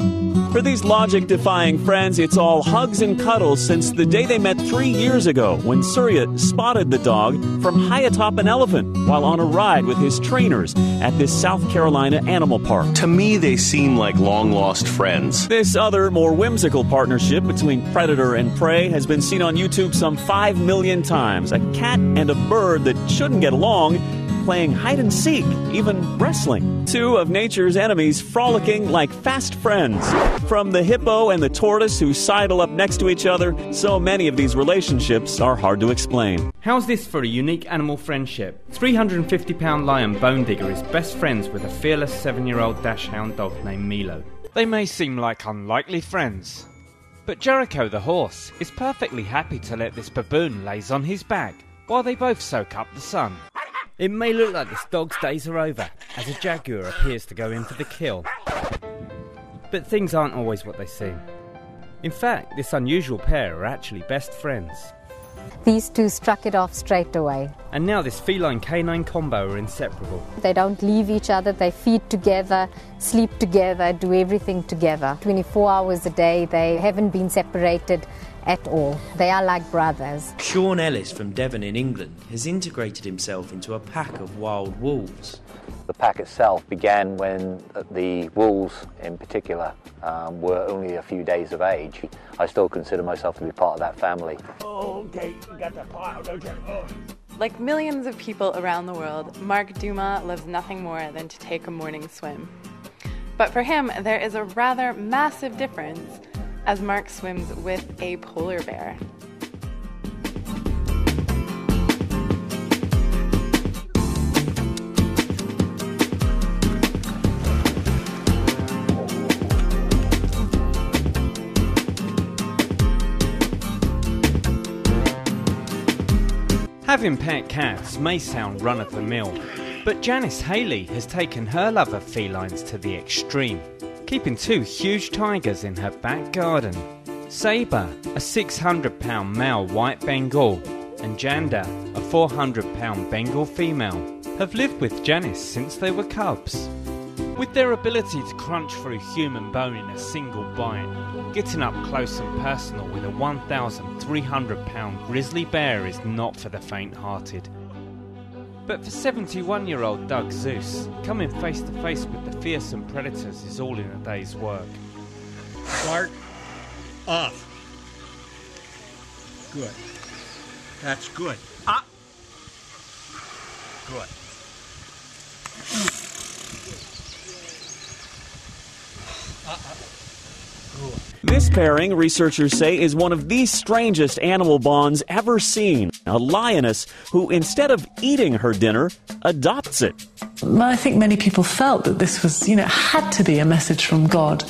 S8: For these logic defying friends, it's all hugs and cuddles since the day they met three years ago when Surya spotted the dog from high atop an elephant while on a ride with his trainers at this South Carolina animal park.
S9: To me, they seem like long lost friends.
S8: This other, more whimsical partnership between predator and prey has been seen on YouTube some 5 million times. A cat and a bird that shouldn't get along playing hide and seek, even wrestling. Two of nature's enemies frolicking like fast friends. From the hippo and the tortoise who sidle up next to each other, so many of these relationships are hard to explain.
S10: How's this for a unique animal friendship? 350 pound lion Bone Digger is best friends with a fearless 7 year old dachshund dog named Milo.
S11: They may seem like unlikely friends, but Jericho the horse is perfectly happy to let this baboon laze on his back while they both soak up the sun.
S10: It may look like this dog's days are over, as a jaguar appears to go in for the kill. But things aren't always what they seem. In fact, this unusual pair are actually best friends.
S12: These two struck it off straight away.
S10: And now this feline canine combo are inseparable.
S12: They don't leave each other, they feed together, sleep together, do everything together. 24 hours a day, they haven't been separated at all. They are like brothers.
S13: Shaun Ellis from Devon in England has integrated himself into a pack of wild wolves.
S14: The pack itself began when the wolves, in particular, um, were only a few days of age. I still consider myself to be part of that family.
S15: Okay, you got the pile, don't you? Oh.
S16: Like millions of people around the world, Mark Dumas loves nothing more than to take a morning swim. But for him, there is a rather massive difference as Mark swims with a polar bear.
S11: Having pet cats may sound run of the mill, but Janice Haley has taken her love of felines to the extreme, keeping two huge tigers in her back garden. Sabre, a 600 pound male white Bengal, and Janda, a 400 pound Bengal female, have lived with Janice since they were cubs. With their ability to crunch through human bone in a single bite, getting up close and personal with a 1,300 pound grizzly bear is not for the faint hearted. But for 71 year old Doug Seus, coming face to face with the fearsome predators is all in a day's work.
S15: Start off. Good. That's good. Up. Good. Ah. Good.
S8: This pairing, researchers say, is one of the strangest animal bonds ever seen. A lioness who, instead of eating her dinner, adopts it.
S17: I think many people felt that this was, you know, had to be a message from God.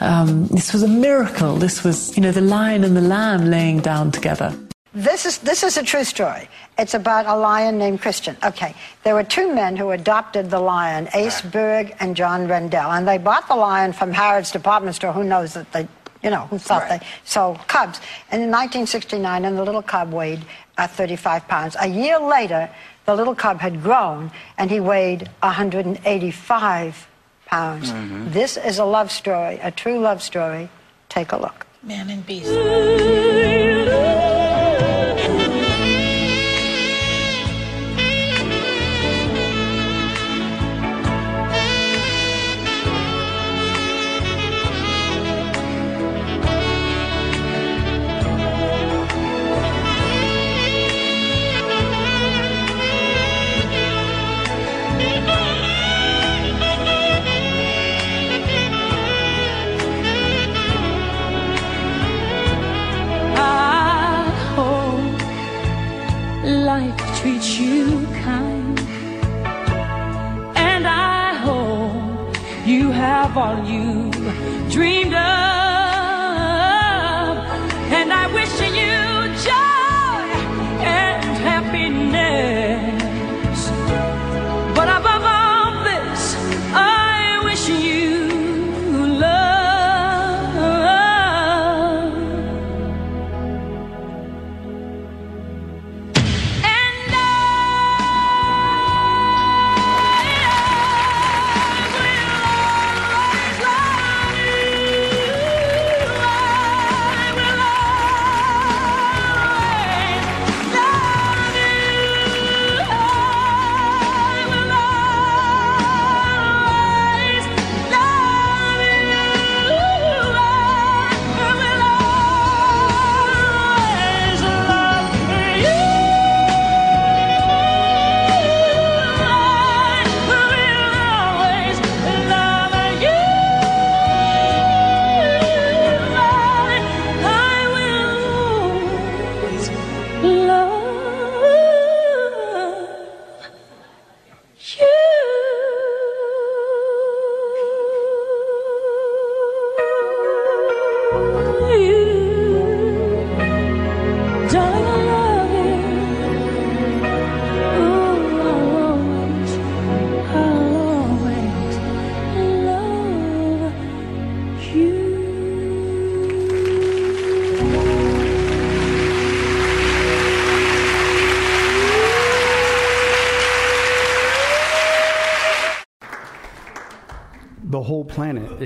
S17: Um, this was a miracle. This was, you know, the lion and the lamb laying down together.
S18: This is this is a true story. It's about a lion named Christian. Okay, there were two men who adopted the lion, Ace Bourke and John Rendall, and they bought the lion from Harrods department store. Who knows that they, you know, who thought
S19: Right.
S18: they sold cubs? And in 1969, and the little cub weighed uh, 35 pounds. A year later, the little cub had grown, and he weighed 185 pounds.
S19: Mhm.
S18: This is a love story, a true love story. Take a look.
S19: Man and beast.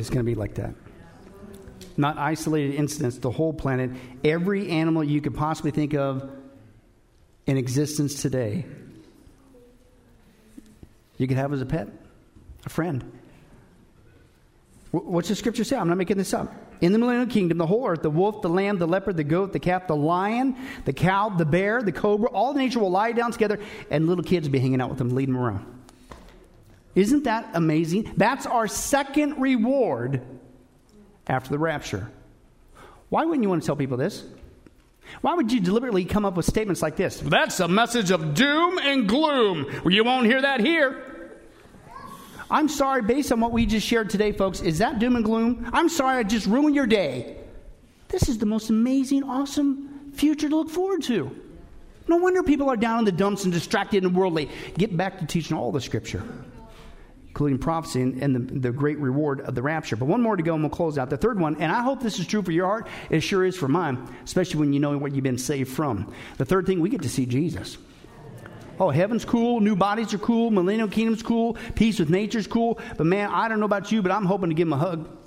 S1: Is going to be like that. Not isolated incidents, the whole planet. Every animal you could possibly think of in existence today, you could have as a pet, a friend. What's the scripture say? I'm not making this up. In the millennial kingdom, the whole earth, the wolf, the lamb, the leopard, the goat, the calf, the lion, the cow, the bear, the cobra, all the nature will lie down together, and little kids will be hanging out with them, leading them around. Isn't that amazing? That's our second reward after the rapture. Why wouldn't you want to tell people this? Why would you deliberately come up with statements like this? That's a message of doom and gloom. Well, you won't hear that here. I'm sorry, based on what we just shared today, folks, is that doom and gloom? I'm sorry I just ruined your day. This is the most amazing, awesome future to look forward to. No wonder people are down in the dumps and distracted and worldly. Get back to teaching all the scripture including prophecy and, and the, the, great reward of the rapture. But one more to go and we'll close out. The third one, and I hope this is true for your heart, it sure is for mine, especially when you know what you've been saved from. The third thing, we get to see Jesus. Oh, heaven's cool, new bodies are cool, millennial kingdom's cool, peace with nature's cool. But man, I don't know about you, but I'm hoping to give him a hug.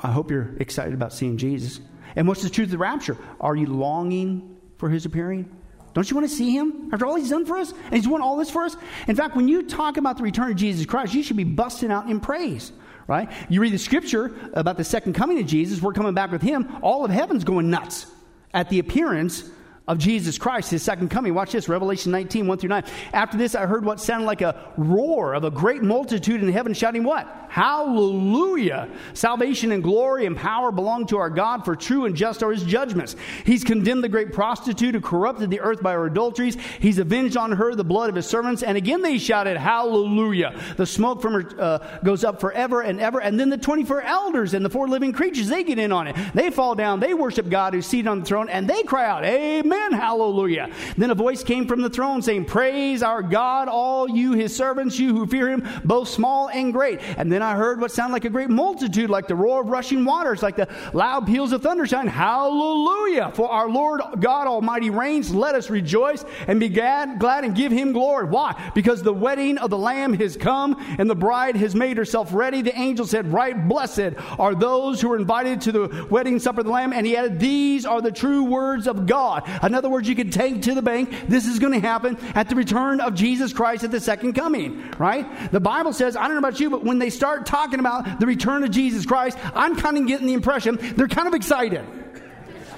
S1: I hope you're excited about seeing Jesus. And what's the truth of the rapture? Are you longing for his appearing? Don't you want to see him after all he's done for us? And he's won all this for us? In fact, when you talk about the return of Jesus Christ, you should be busting out in praise, right? You read the scripture about the second coming of Jesus, we're coming back with him, all of heaven's going nuts at the appearance of Jesus Christ, his second coming. Watch this, Revelation 19, 1 through 9. After this, I heard what sounded like a roar of a great multitude in heaven shouting, What? Hallelujah! Salvation and glory and power belong to our God, for true and just are his judgments. He's condemned the great prostitute who corrupted the earth by her adulteries. He's avenged on her the blood of his servants. And again they shouted, Hallelujah! The smoke from her uh, goes up forever and ever. And then the 24 elders and the four living creatures, they get in on it. They fall down, they worship God who's seated on the throne, and they cry out, Amen! Amen. Hallelujah. Then a voice came from the throne saying, Praise our God, all you his servants, you who fear him, both small and great. And then I heard what sounded like a great multitude, like the roar of rushing waters, like the loud peals of thunder, saying, Hallelujah. For our Lord God Almighty reigns. Let us rejoice and be glad, glad and give him glory. Why? Because the wedding of the Lamb has come and the bride has made herself ready. The angel said, Right blessed are those who are invited to the wedding supper of the Lamb. And he added, These are the true words of God. In other words, you can take to the bank. This is going to happen at the return of Jesus Christ at the second coming, right? The Bible says, I don't know about you, but when they start talking about the return of Jesus Christ, I'm kind of getting the impression they're kind of excited.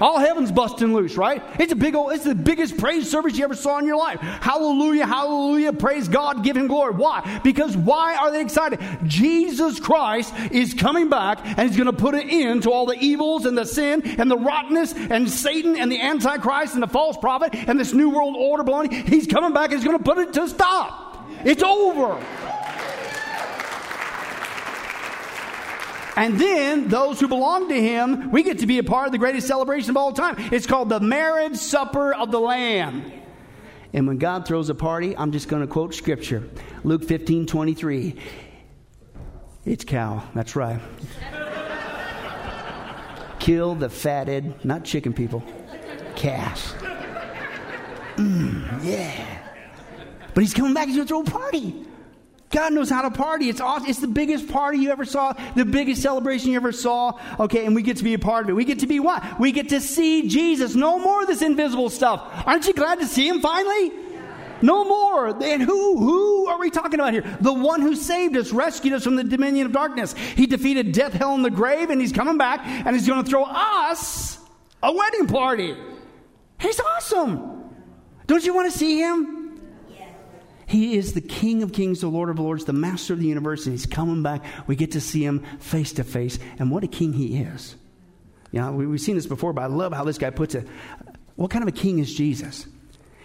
S1: All heaven's busting loose, right? It's a big old, it's the biggest praise service you ever saw in your life. Hallelujah, hallelujah, praise God, give him glory. Why? Because why are they excited? Jesus Christ is coming back and he's going to put an end to all the evils and the sin and the rottenness and Satan and the Antichrist and the false prophet and this new world order blowing. He's coming back and he's going to put it to stop. It's over. And then those who belong to him, we get to be a part of the greatest celebration of all time. It's called the marriage supper of the Lamb. And when God throws a party, I'm just going to quote scripture Luke 15 23. It's cow. That's right. Kill the fatted, not chicken people, calf. Mm, yeah. But he's coming back, he's going to throw a party. God knows how to party. It's awesome. It's the biggest party you ever saw, the biggest celebration you ever saw. Okay, and we get to be a part of it. We get to be what? We get to see Jesus. No more of this invisible stuff. Aren't you glad to see him finally? No more. And who? Who are we talking about here? The one who saved us, rescued us from the dominion of darkness. He defeated death, hell, and the grave, and he's coming back, and he's going to throw us a wedding party. He's awesome. Don't you want to see him? He is the King of Kings, the Lord of Lords, the Master of the universe, and He's coming back. We get to see Him face to face, and what a King He is. You know, we, have seen this before, but I love how this guy puts it. What kind of a king is Jesus?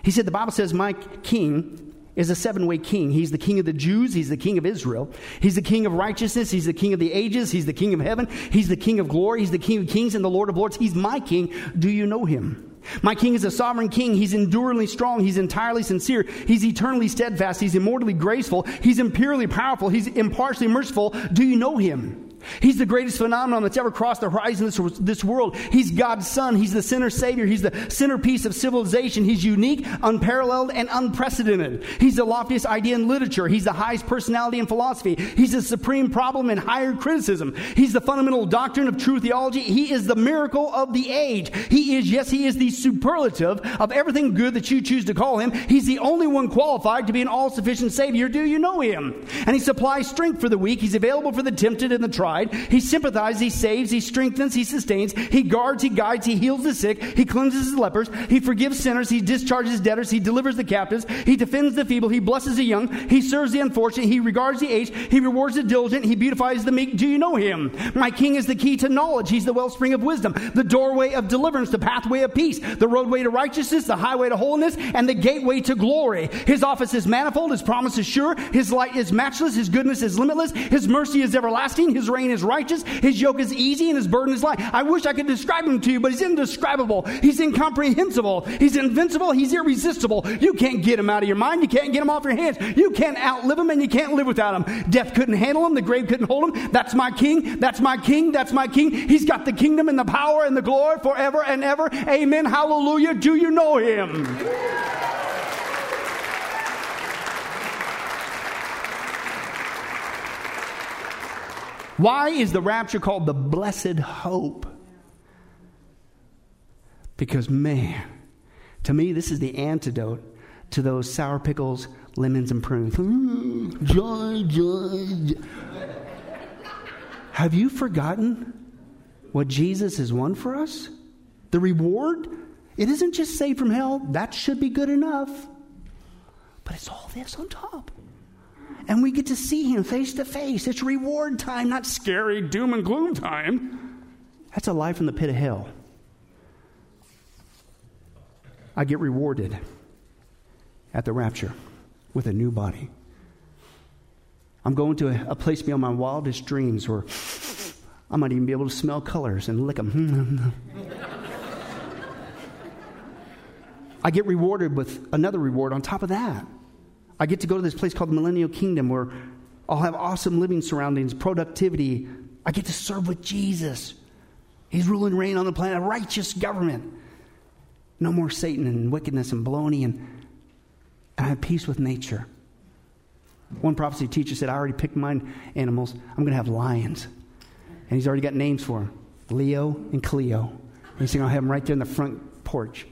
S1: He said, The Bible says, My king is a seven way king. He's the king of the Jews. He's the king of Israel. He's the king of righteousness. He's the king of the ages. He's the king of heaven. He's the king of glory. He's the king of kings and the Lord of lords. He's my king. Do you know him? My king is a sovereign king. He's enduringly strong. He's entirely sincere. He's eternally steadfast. He's immortally graceful. He's imperially powerful. He's impartially merciful. Do you know him? He's the greatest phenomenon that's ever crossed the horizon of this, world. He's God's Son. He's the sinner Savior. He's the centerpiece of civilization. He's unique, unparalleled, and unprecedented. He's the loftiest idea in literature. He's the highest personality in philosophy. He's the supreme problem in higher criticism. He's the fundamental doctrine of true theology. He is the miracle of the age. He is, yes, he is the superlative of everything good that you choose to call him. He's the only one qualified to be an all sufficient Savior. Do you know him? And he supplies strength for the weak. He's available for the tempted and the tried. He sympathizes, he saves, he strengthens, he sustains, he guards, he guides, he heals the sick, he cleanses the lepers, he forgives sinners, he discharges debtors, he delivers the captives, he defends the feeble, he blesses the young, he serves the unfortunate, he regards the aged, he rewards the diligent, he beautifies the meek. Do you know him? My king is the key to knowledge. He's the wellspring of wisdom, the doorway of deliverance, the pathway of peace, the roadway to righteousness, the highway to holiness, and the gateway to glory. His office is manifold, his promise is sure, his light is matchless, his goodness is limitless, his mercy is everlasting, his reign is righteous, his yoke is easy, and his burden is light. I wish I could describe him to you, but he's indescribable. He's incomprehensible. He's invincible. He's irresistible. You can't get him out of your mind. You can't get him off your hands. You can't outlive him, and you can't live without him. Death couldn't handle him. The grave couldn't hold him. That's my king. That's my king. That's my king. He's got the kingdom and the power and the glory forever and ever. Amen. Hallelujah. Do you know him? Why is the rapture called the blessed hope? Because, man, to me, this is the antidote to those sour pickles, lemons, and prunes. Mm, joy, joy. Have you forgotten what Jesus has won for us? The reward? It isn't just saved from hell, that should be good enough. But it's all this on top and we get to see him face to face. It's reward time, not scary doom and gloom time. That's a life in the pit of hell. I get rewarded at the rapture with a new body. I'm going to a, a place beyond my wildest dreams where I might even be able to smell colors and lick them. I get rewarded with another reward on top of that. I get to go to this place called the Millennial Kingdom where I'll have awesome living surroundings, productivity. I get to serve with Jesus. He's ruling reign on the planet, a righteous government. No more Satan and wickedness and baloney, and, and I have peace with nature. One prophecy teacher said, I already picked my animals. I'm going to have lions. And he's already got names for them Leo and Cleo. And he's saying, I'll have them right there in the front porch.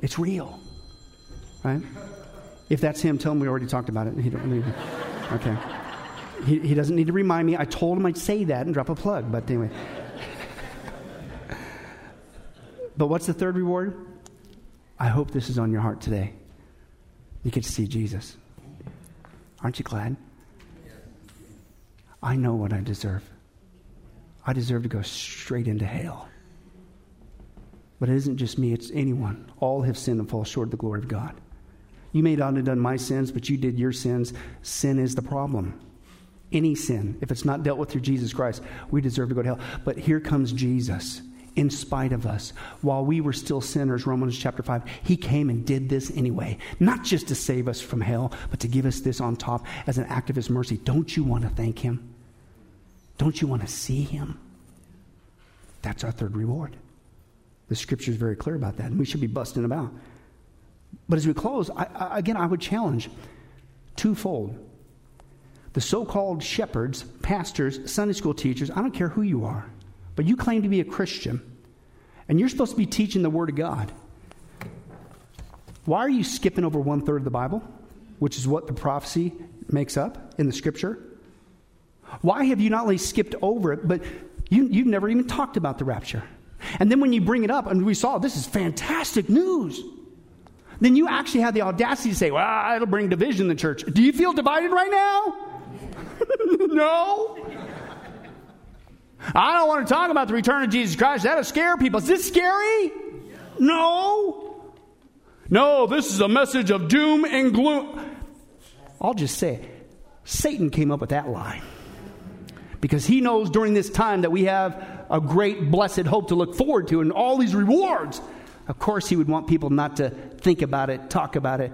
S1: It's real, right? If that's him, tell him we already talked about it. He Okay. He, he doesn't need to remind me. I told him I'd say that and drop a plug, but anyway. but what's the third reward? I hope this is on your heart today. You get to see Jesus. Aren't you glad? I know what I deserve. I deserve to go straight into hell. But it isn't just me, it's anyone. All have sinned and fall short of the glory of God. You may not have done my sins, but you did your sins. Sin is the problem. Any sin, if it's not dealt with through Jesus Christ, we deserve to go to hell. But here comes Jesus in spite of us. While we were still sinners, Romans chapter 5, he came and did this anyway. Not just to save us from hell, but to give us this on top as an act of his mercy. Don't you want to thank him? Don't you want to see him? That's our third reward. The scripture is very clear about that, and we should be busting about. But as we close, I, I, again, I would challenge twofold. The so called shepherds, pastors, Sunday school teachers, I don't care who you are, but you claim to be a Christian, and you're supposed to be teaching the Word of God. Why are you skipping over one third of the Bible, which is what the prophecy makes up in the Scripture? Why have you not only skipped over it, but you, you've never even talked about the rapture? And then when you bring it up, and we saw this is fantastic news then you actually have the audacity to say, well, it'll bring division in the church. Do you feel divided right now? no. I don't want to talk about the return of Jesus Christ. That'll scare people. Is this scary? No. No, this is a message of doom and gloom. I'll just say. Satan came up with that lie. Because he knows during this time that we have a great blessed hope to look forward to and all these rewards. Of course, he would want people not to think about it, talk about it.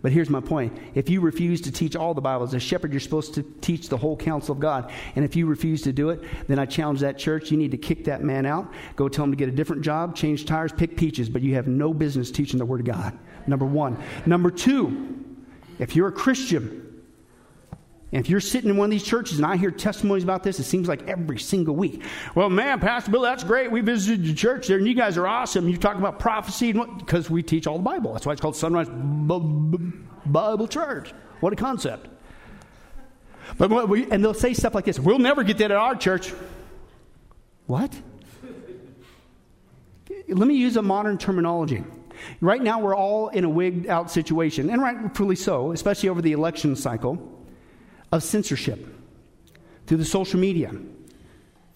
S1: But here's my point. If you refuse to teach all the Bible, as a shepherd, you're supposed to teach the whole counsel of God. And if you refuse to do it, then I challenge that church. You need to kick that man out, go tell him to get a different job, change tires, pick peaches, but you have no business teaching the Word of God. Number one. Number two, if you're a Christian, and if you're sitting in one of these churches and I hear testimonies about this, it seems like every single week. Well, man, Pastor Bill, that's great. We visited your church there, and you guys are awesome. You talk about prophecy because we teach all the Bible. That's why it's called Sunrise Bible Church. What a concept! But we, and they'll say stuff like this: "We'll never get that at our church." What? Let me use a modern terminology. Right now, we're all in a wigged out situation, and rightfully so, especially over the election cycle of censorship through the social media,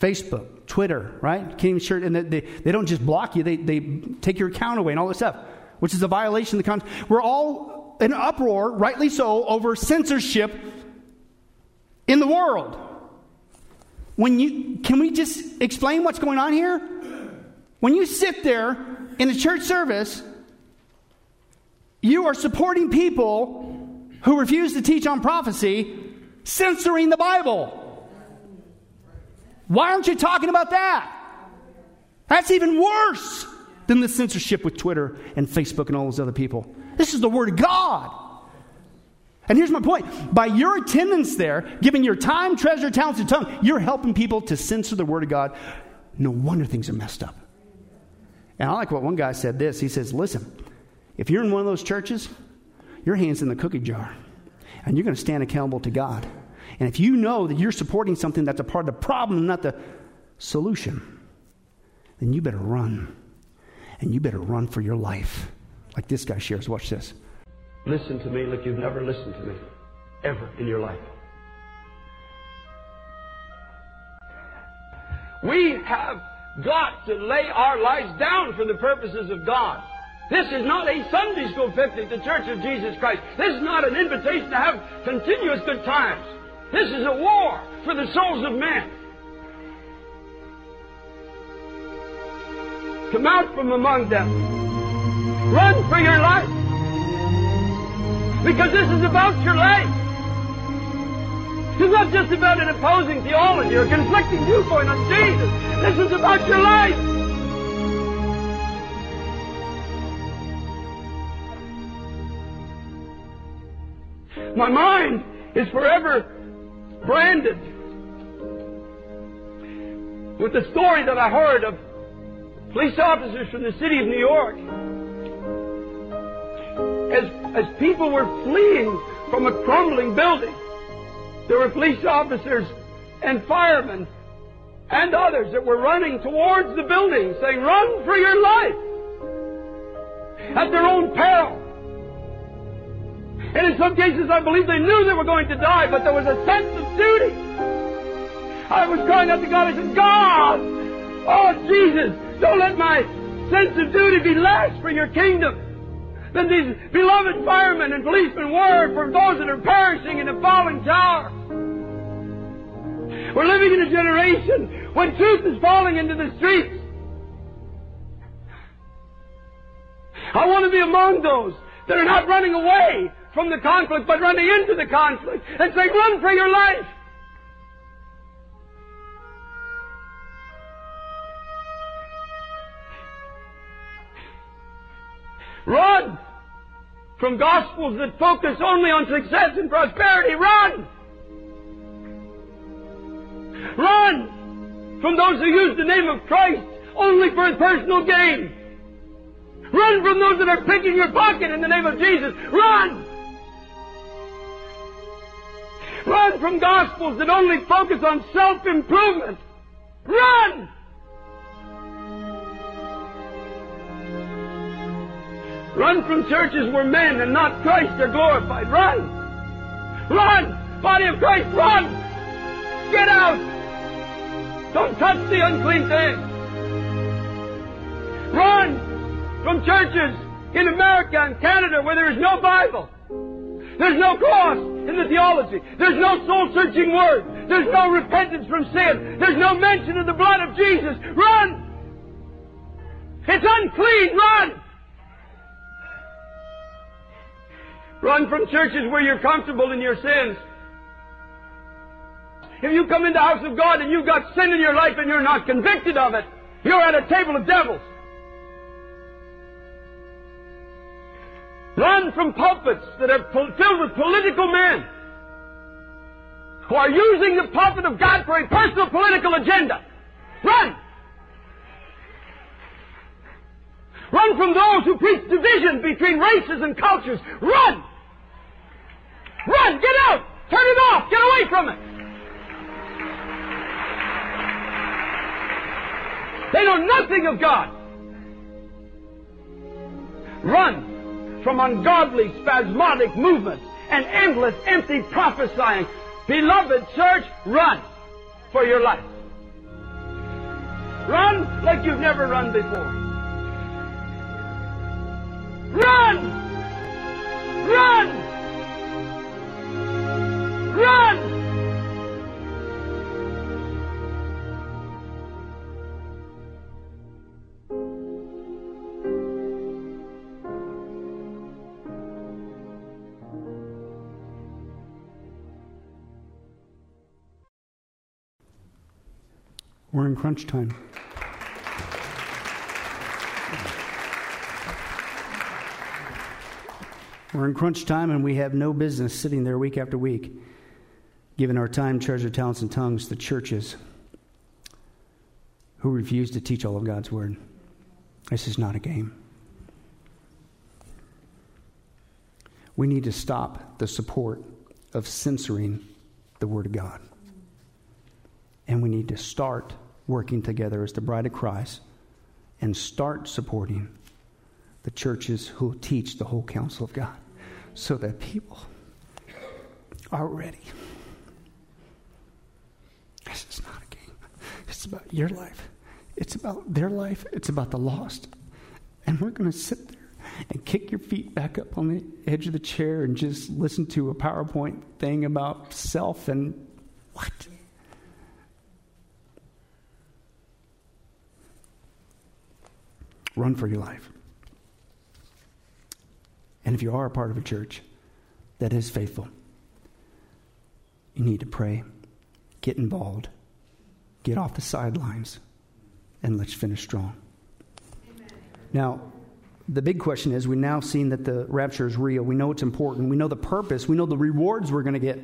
S1: Facebook, Twitter, right? Can't even share, and they, they don't just block you, they, they take your account away and all this stuff, which is a violation of the contract. We're all in uproar, rightly so, over censorship in the world. When you, can we just explain what's going on here? When you sit there in a church service, you are supporting people who refuse to teach on prophecy censoring the Bible. Why aren't you talking about that? That's even worse than the censorship with Twitter and Facebook and all those other people. This is the Word of God. And here's my point by your attendance there, giving your time, treasure, talents, and tongue, you're helping people to censor the Word of God. No wonder things are messed up. And I like what one guy said this. He says, Listen, if you're in one of those churches, your hand's in the cookie jar and you're going to stand accountable to God. And if you know that you're supporting something that's a part of the problem, not the solution, then you better run. And you better run for your life. Like this guy shares. Watch this.
S20: Listen to me like you've never listened to me ever in your life. We have got to lay our lives down for the purposes of God. This is not a Sunday school picnic, the Church of Jesus Christ. This is not an invitation to have continuous good times. This is a war for the souls of men. Come out from among them. Run for your life. Because this is about your life. It's not just about an opposing theology or a conflicting viewpoint on Jesus. This is about your life. My mind is forever branded with the story that I heard of police officers from the city of New York. As, as people were fleeing from a crumbling building, there were police officers and firemen and others that were running towards the building saying, Run for your life! At their own peril. And in some cases, I believe they knew they were going to die, but there was a sense of duty. I was crying out to God. I said, God, oh, Jesus, don't let my sense of duty be less for your kingdom than these beloved firemen and policemen were for those that are perishing in the falling tower. We're living in a generation when truth is falling into the streets. I want to be among those that are not running away from the conflict, but running into the conflict and saying, run for your life. Run from gospels that focus only on success and prosperity. Run! Run from those who use the name of Christ only for personal gain. Run from those that are picking your pocket in the name of Jesus. Run! Run from gospels that only focus on self-improvement. Run! Run from churches where men and not Christ are glorified. Run! Run! Body of Christ, run! Get out! Don't touch the unclean thing! Run from churches in America and Canada where there is no Bible. There's no cross in the theology. There's no soul searching word. There's no repentance from sin. There's no mention of the blood of Jesus. Run! It's unclean. Run! Run from churches where you're comfortable in your sins. If you come into the house of God and you've got sin in your life and you're not convicted of it, you're at a table of devils. Run from pulpits that are filled with political men who are using the pulpit of God for a personal political agenda. Run! Run from those who preach division between races and cultures. Run! Run! Get out! Turn it off! Get away from it! They know nothing of God. Run from ungodly, spasmodic movements and endless, empty prophesying. Beloved church, run for your life. Run like you've never run before. Run! Run! Run!
S21: We're in crunch time. We're in crunch time, and we have no business sitting there week after week, giving our time, treasure, talents, and tongues to churches who refuse to teach all of God's Word. This is not a game. We need to stop the support of censoring the Word of God. And we need to start working together as the bride of Christ and start supporting the churches who teach the whole counsel of God so that people are ready. This is not a game. It's about your life. It's about their life. It's about the lost. And we're going to sit there and kick your feet back up on the edge of the chair and just listen to a PowerPoint thing about self and what? Run for your life. And if you are a part of a church that is faithful, you need to pray, get involved, get off the sidelines, and let's finish strong. Amen. Now, the big question is we've now seen that the rapture is real. We know it's important. We know the purpose. We know the rewards we're going to get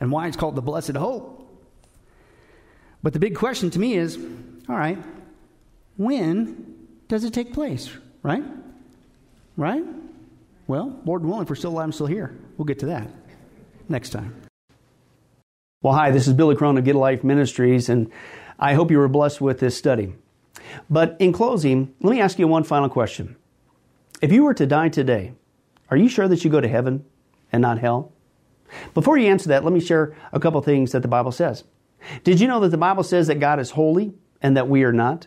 S21: and why it's called the blessed hope. But the big question to me is all right, when does it take place? Right? Right? Well, Lord willing, if we're still alive and still here, we'll get to that next time. Well, hi, this is Billy Crone of Get Life Ministries, and I hope you were blessed with this study. But in closing, let me ask you one final question. If you were to die today, are you sure that you go to heaven and not hell? Before you answer that, let me share a couple things that the Bible says. Did you know that the Bible says that God is holy and that we are not?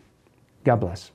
S21: God bless.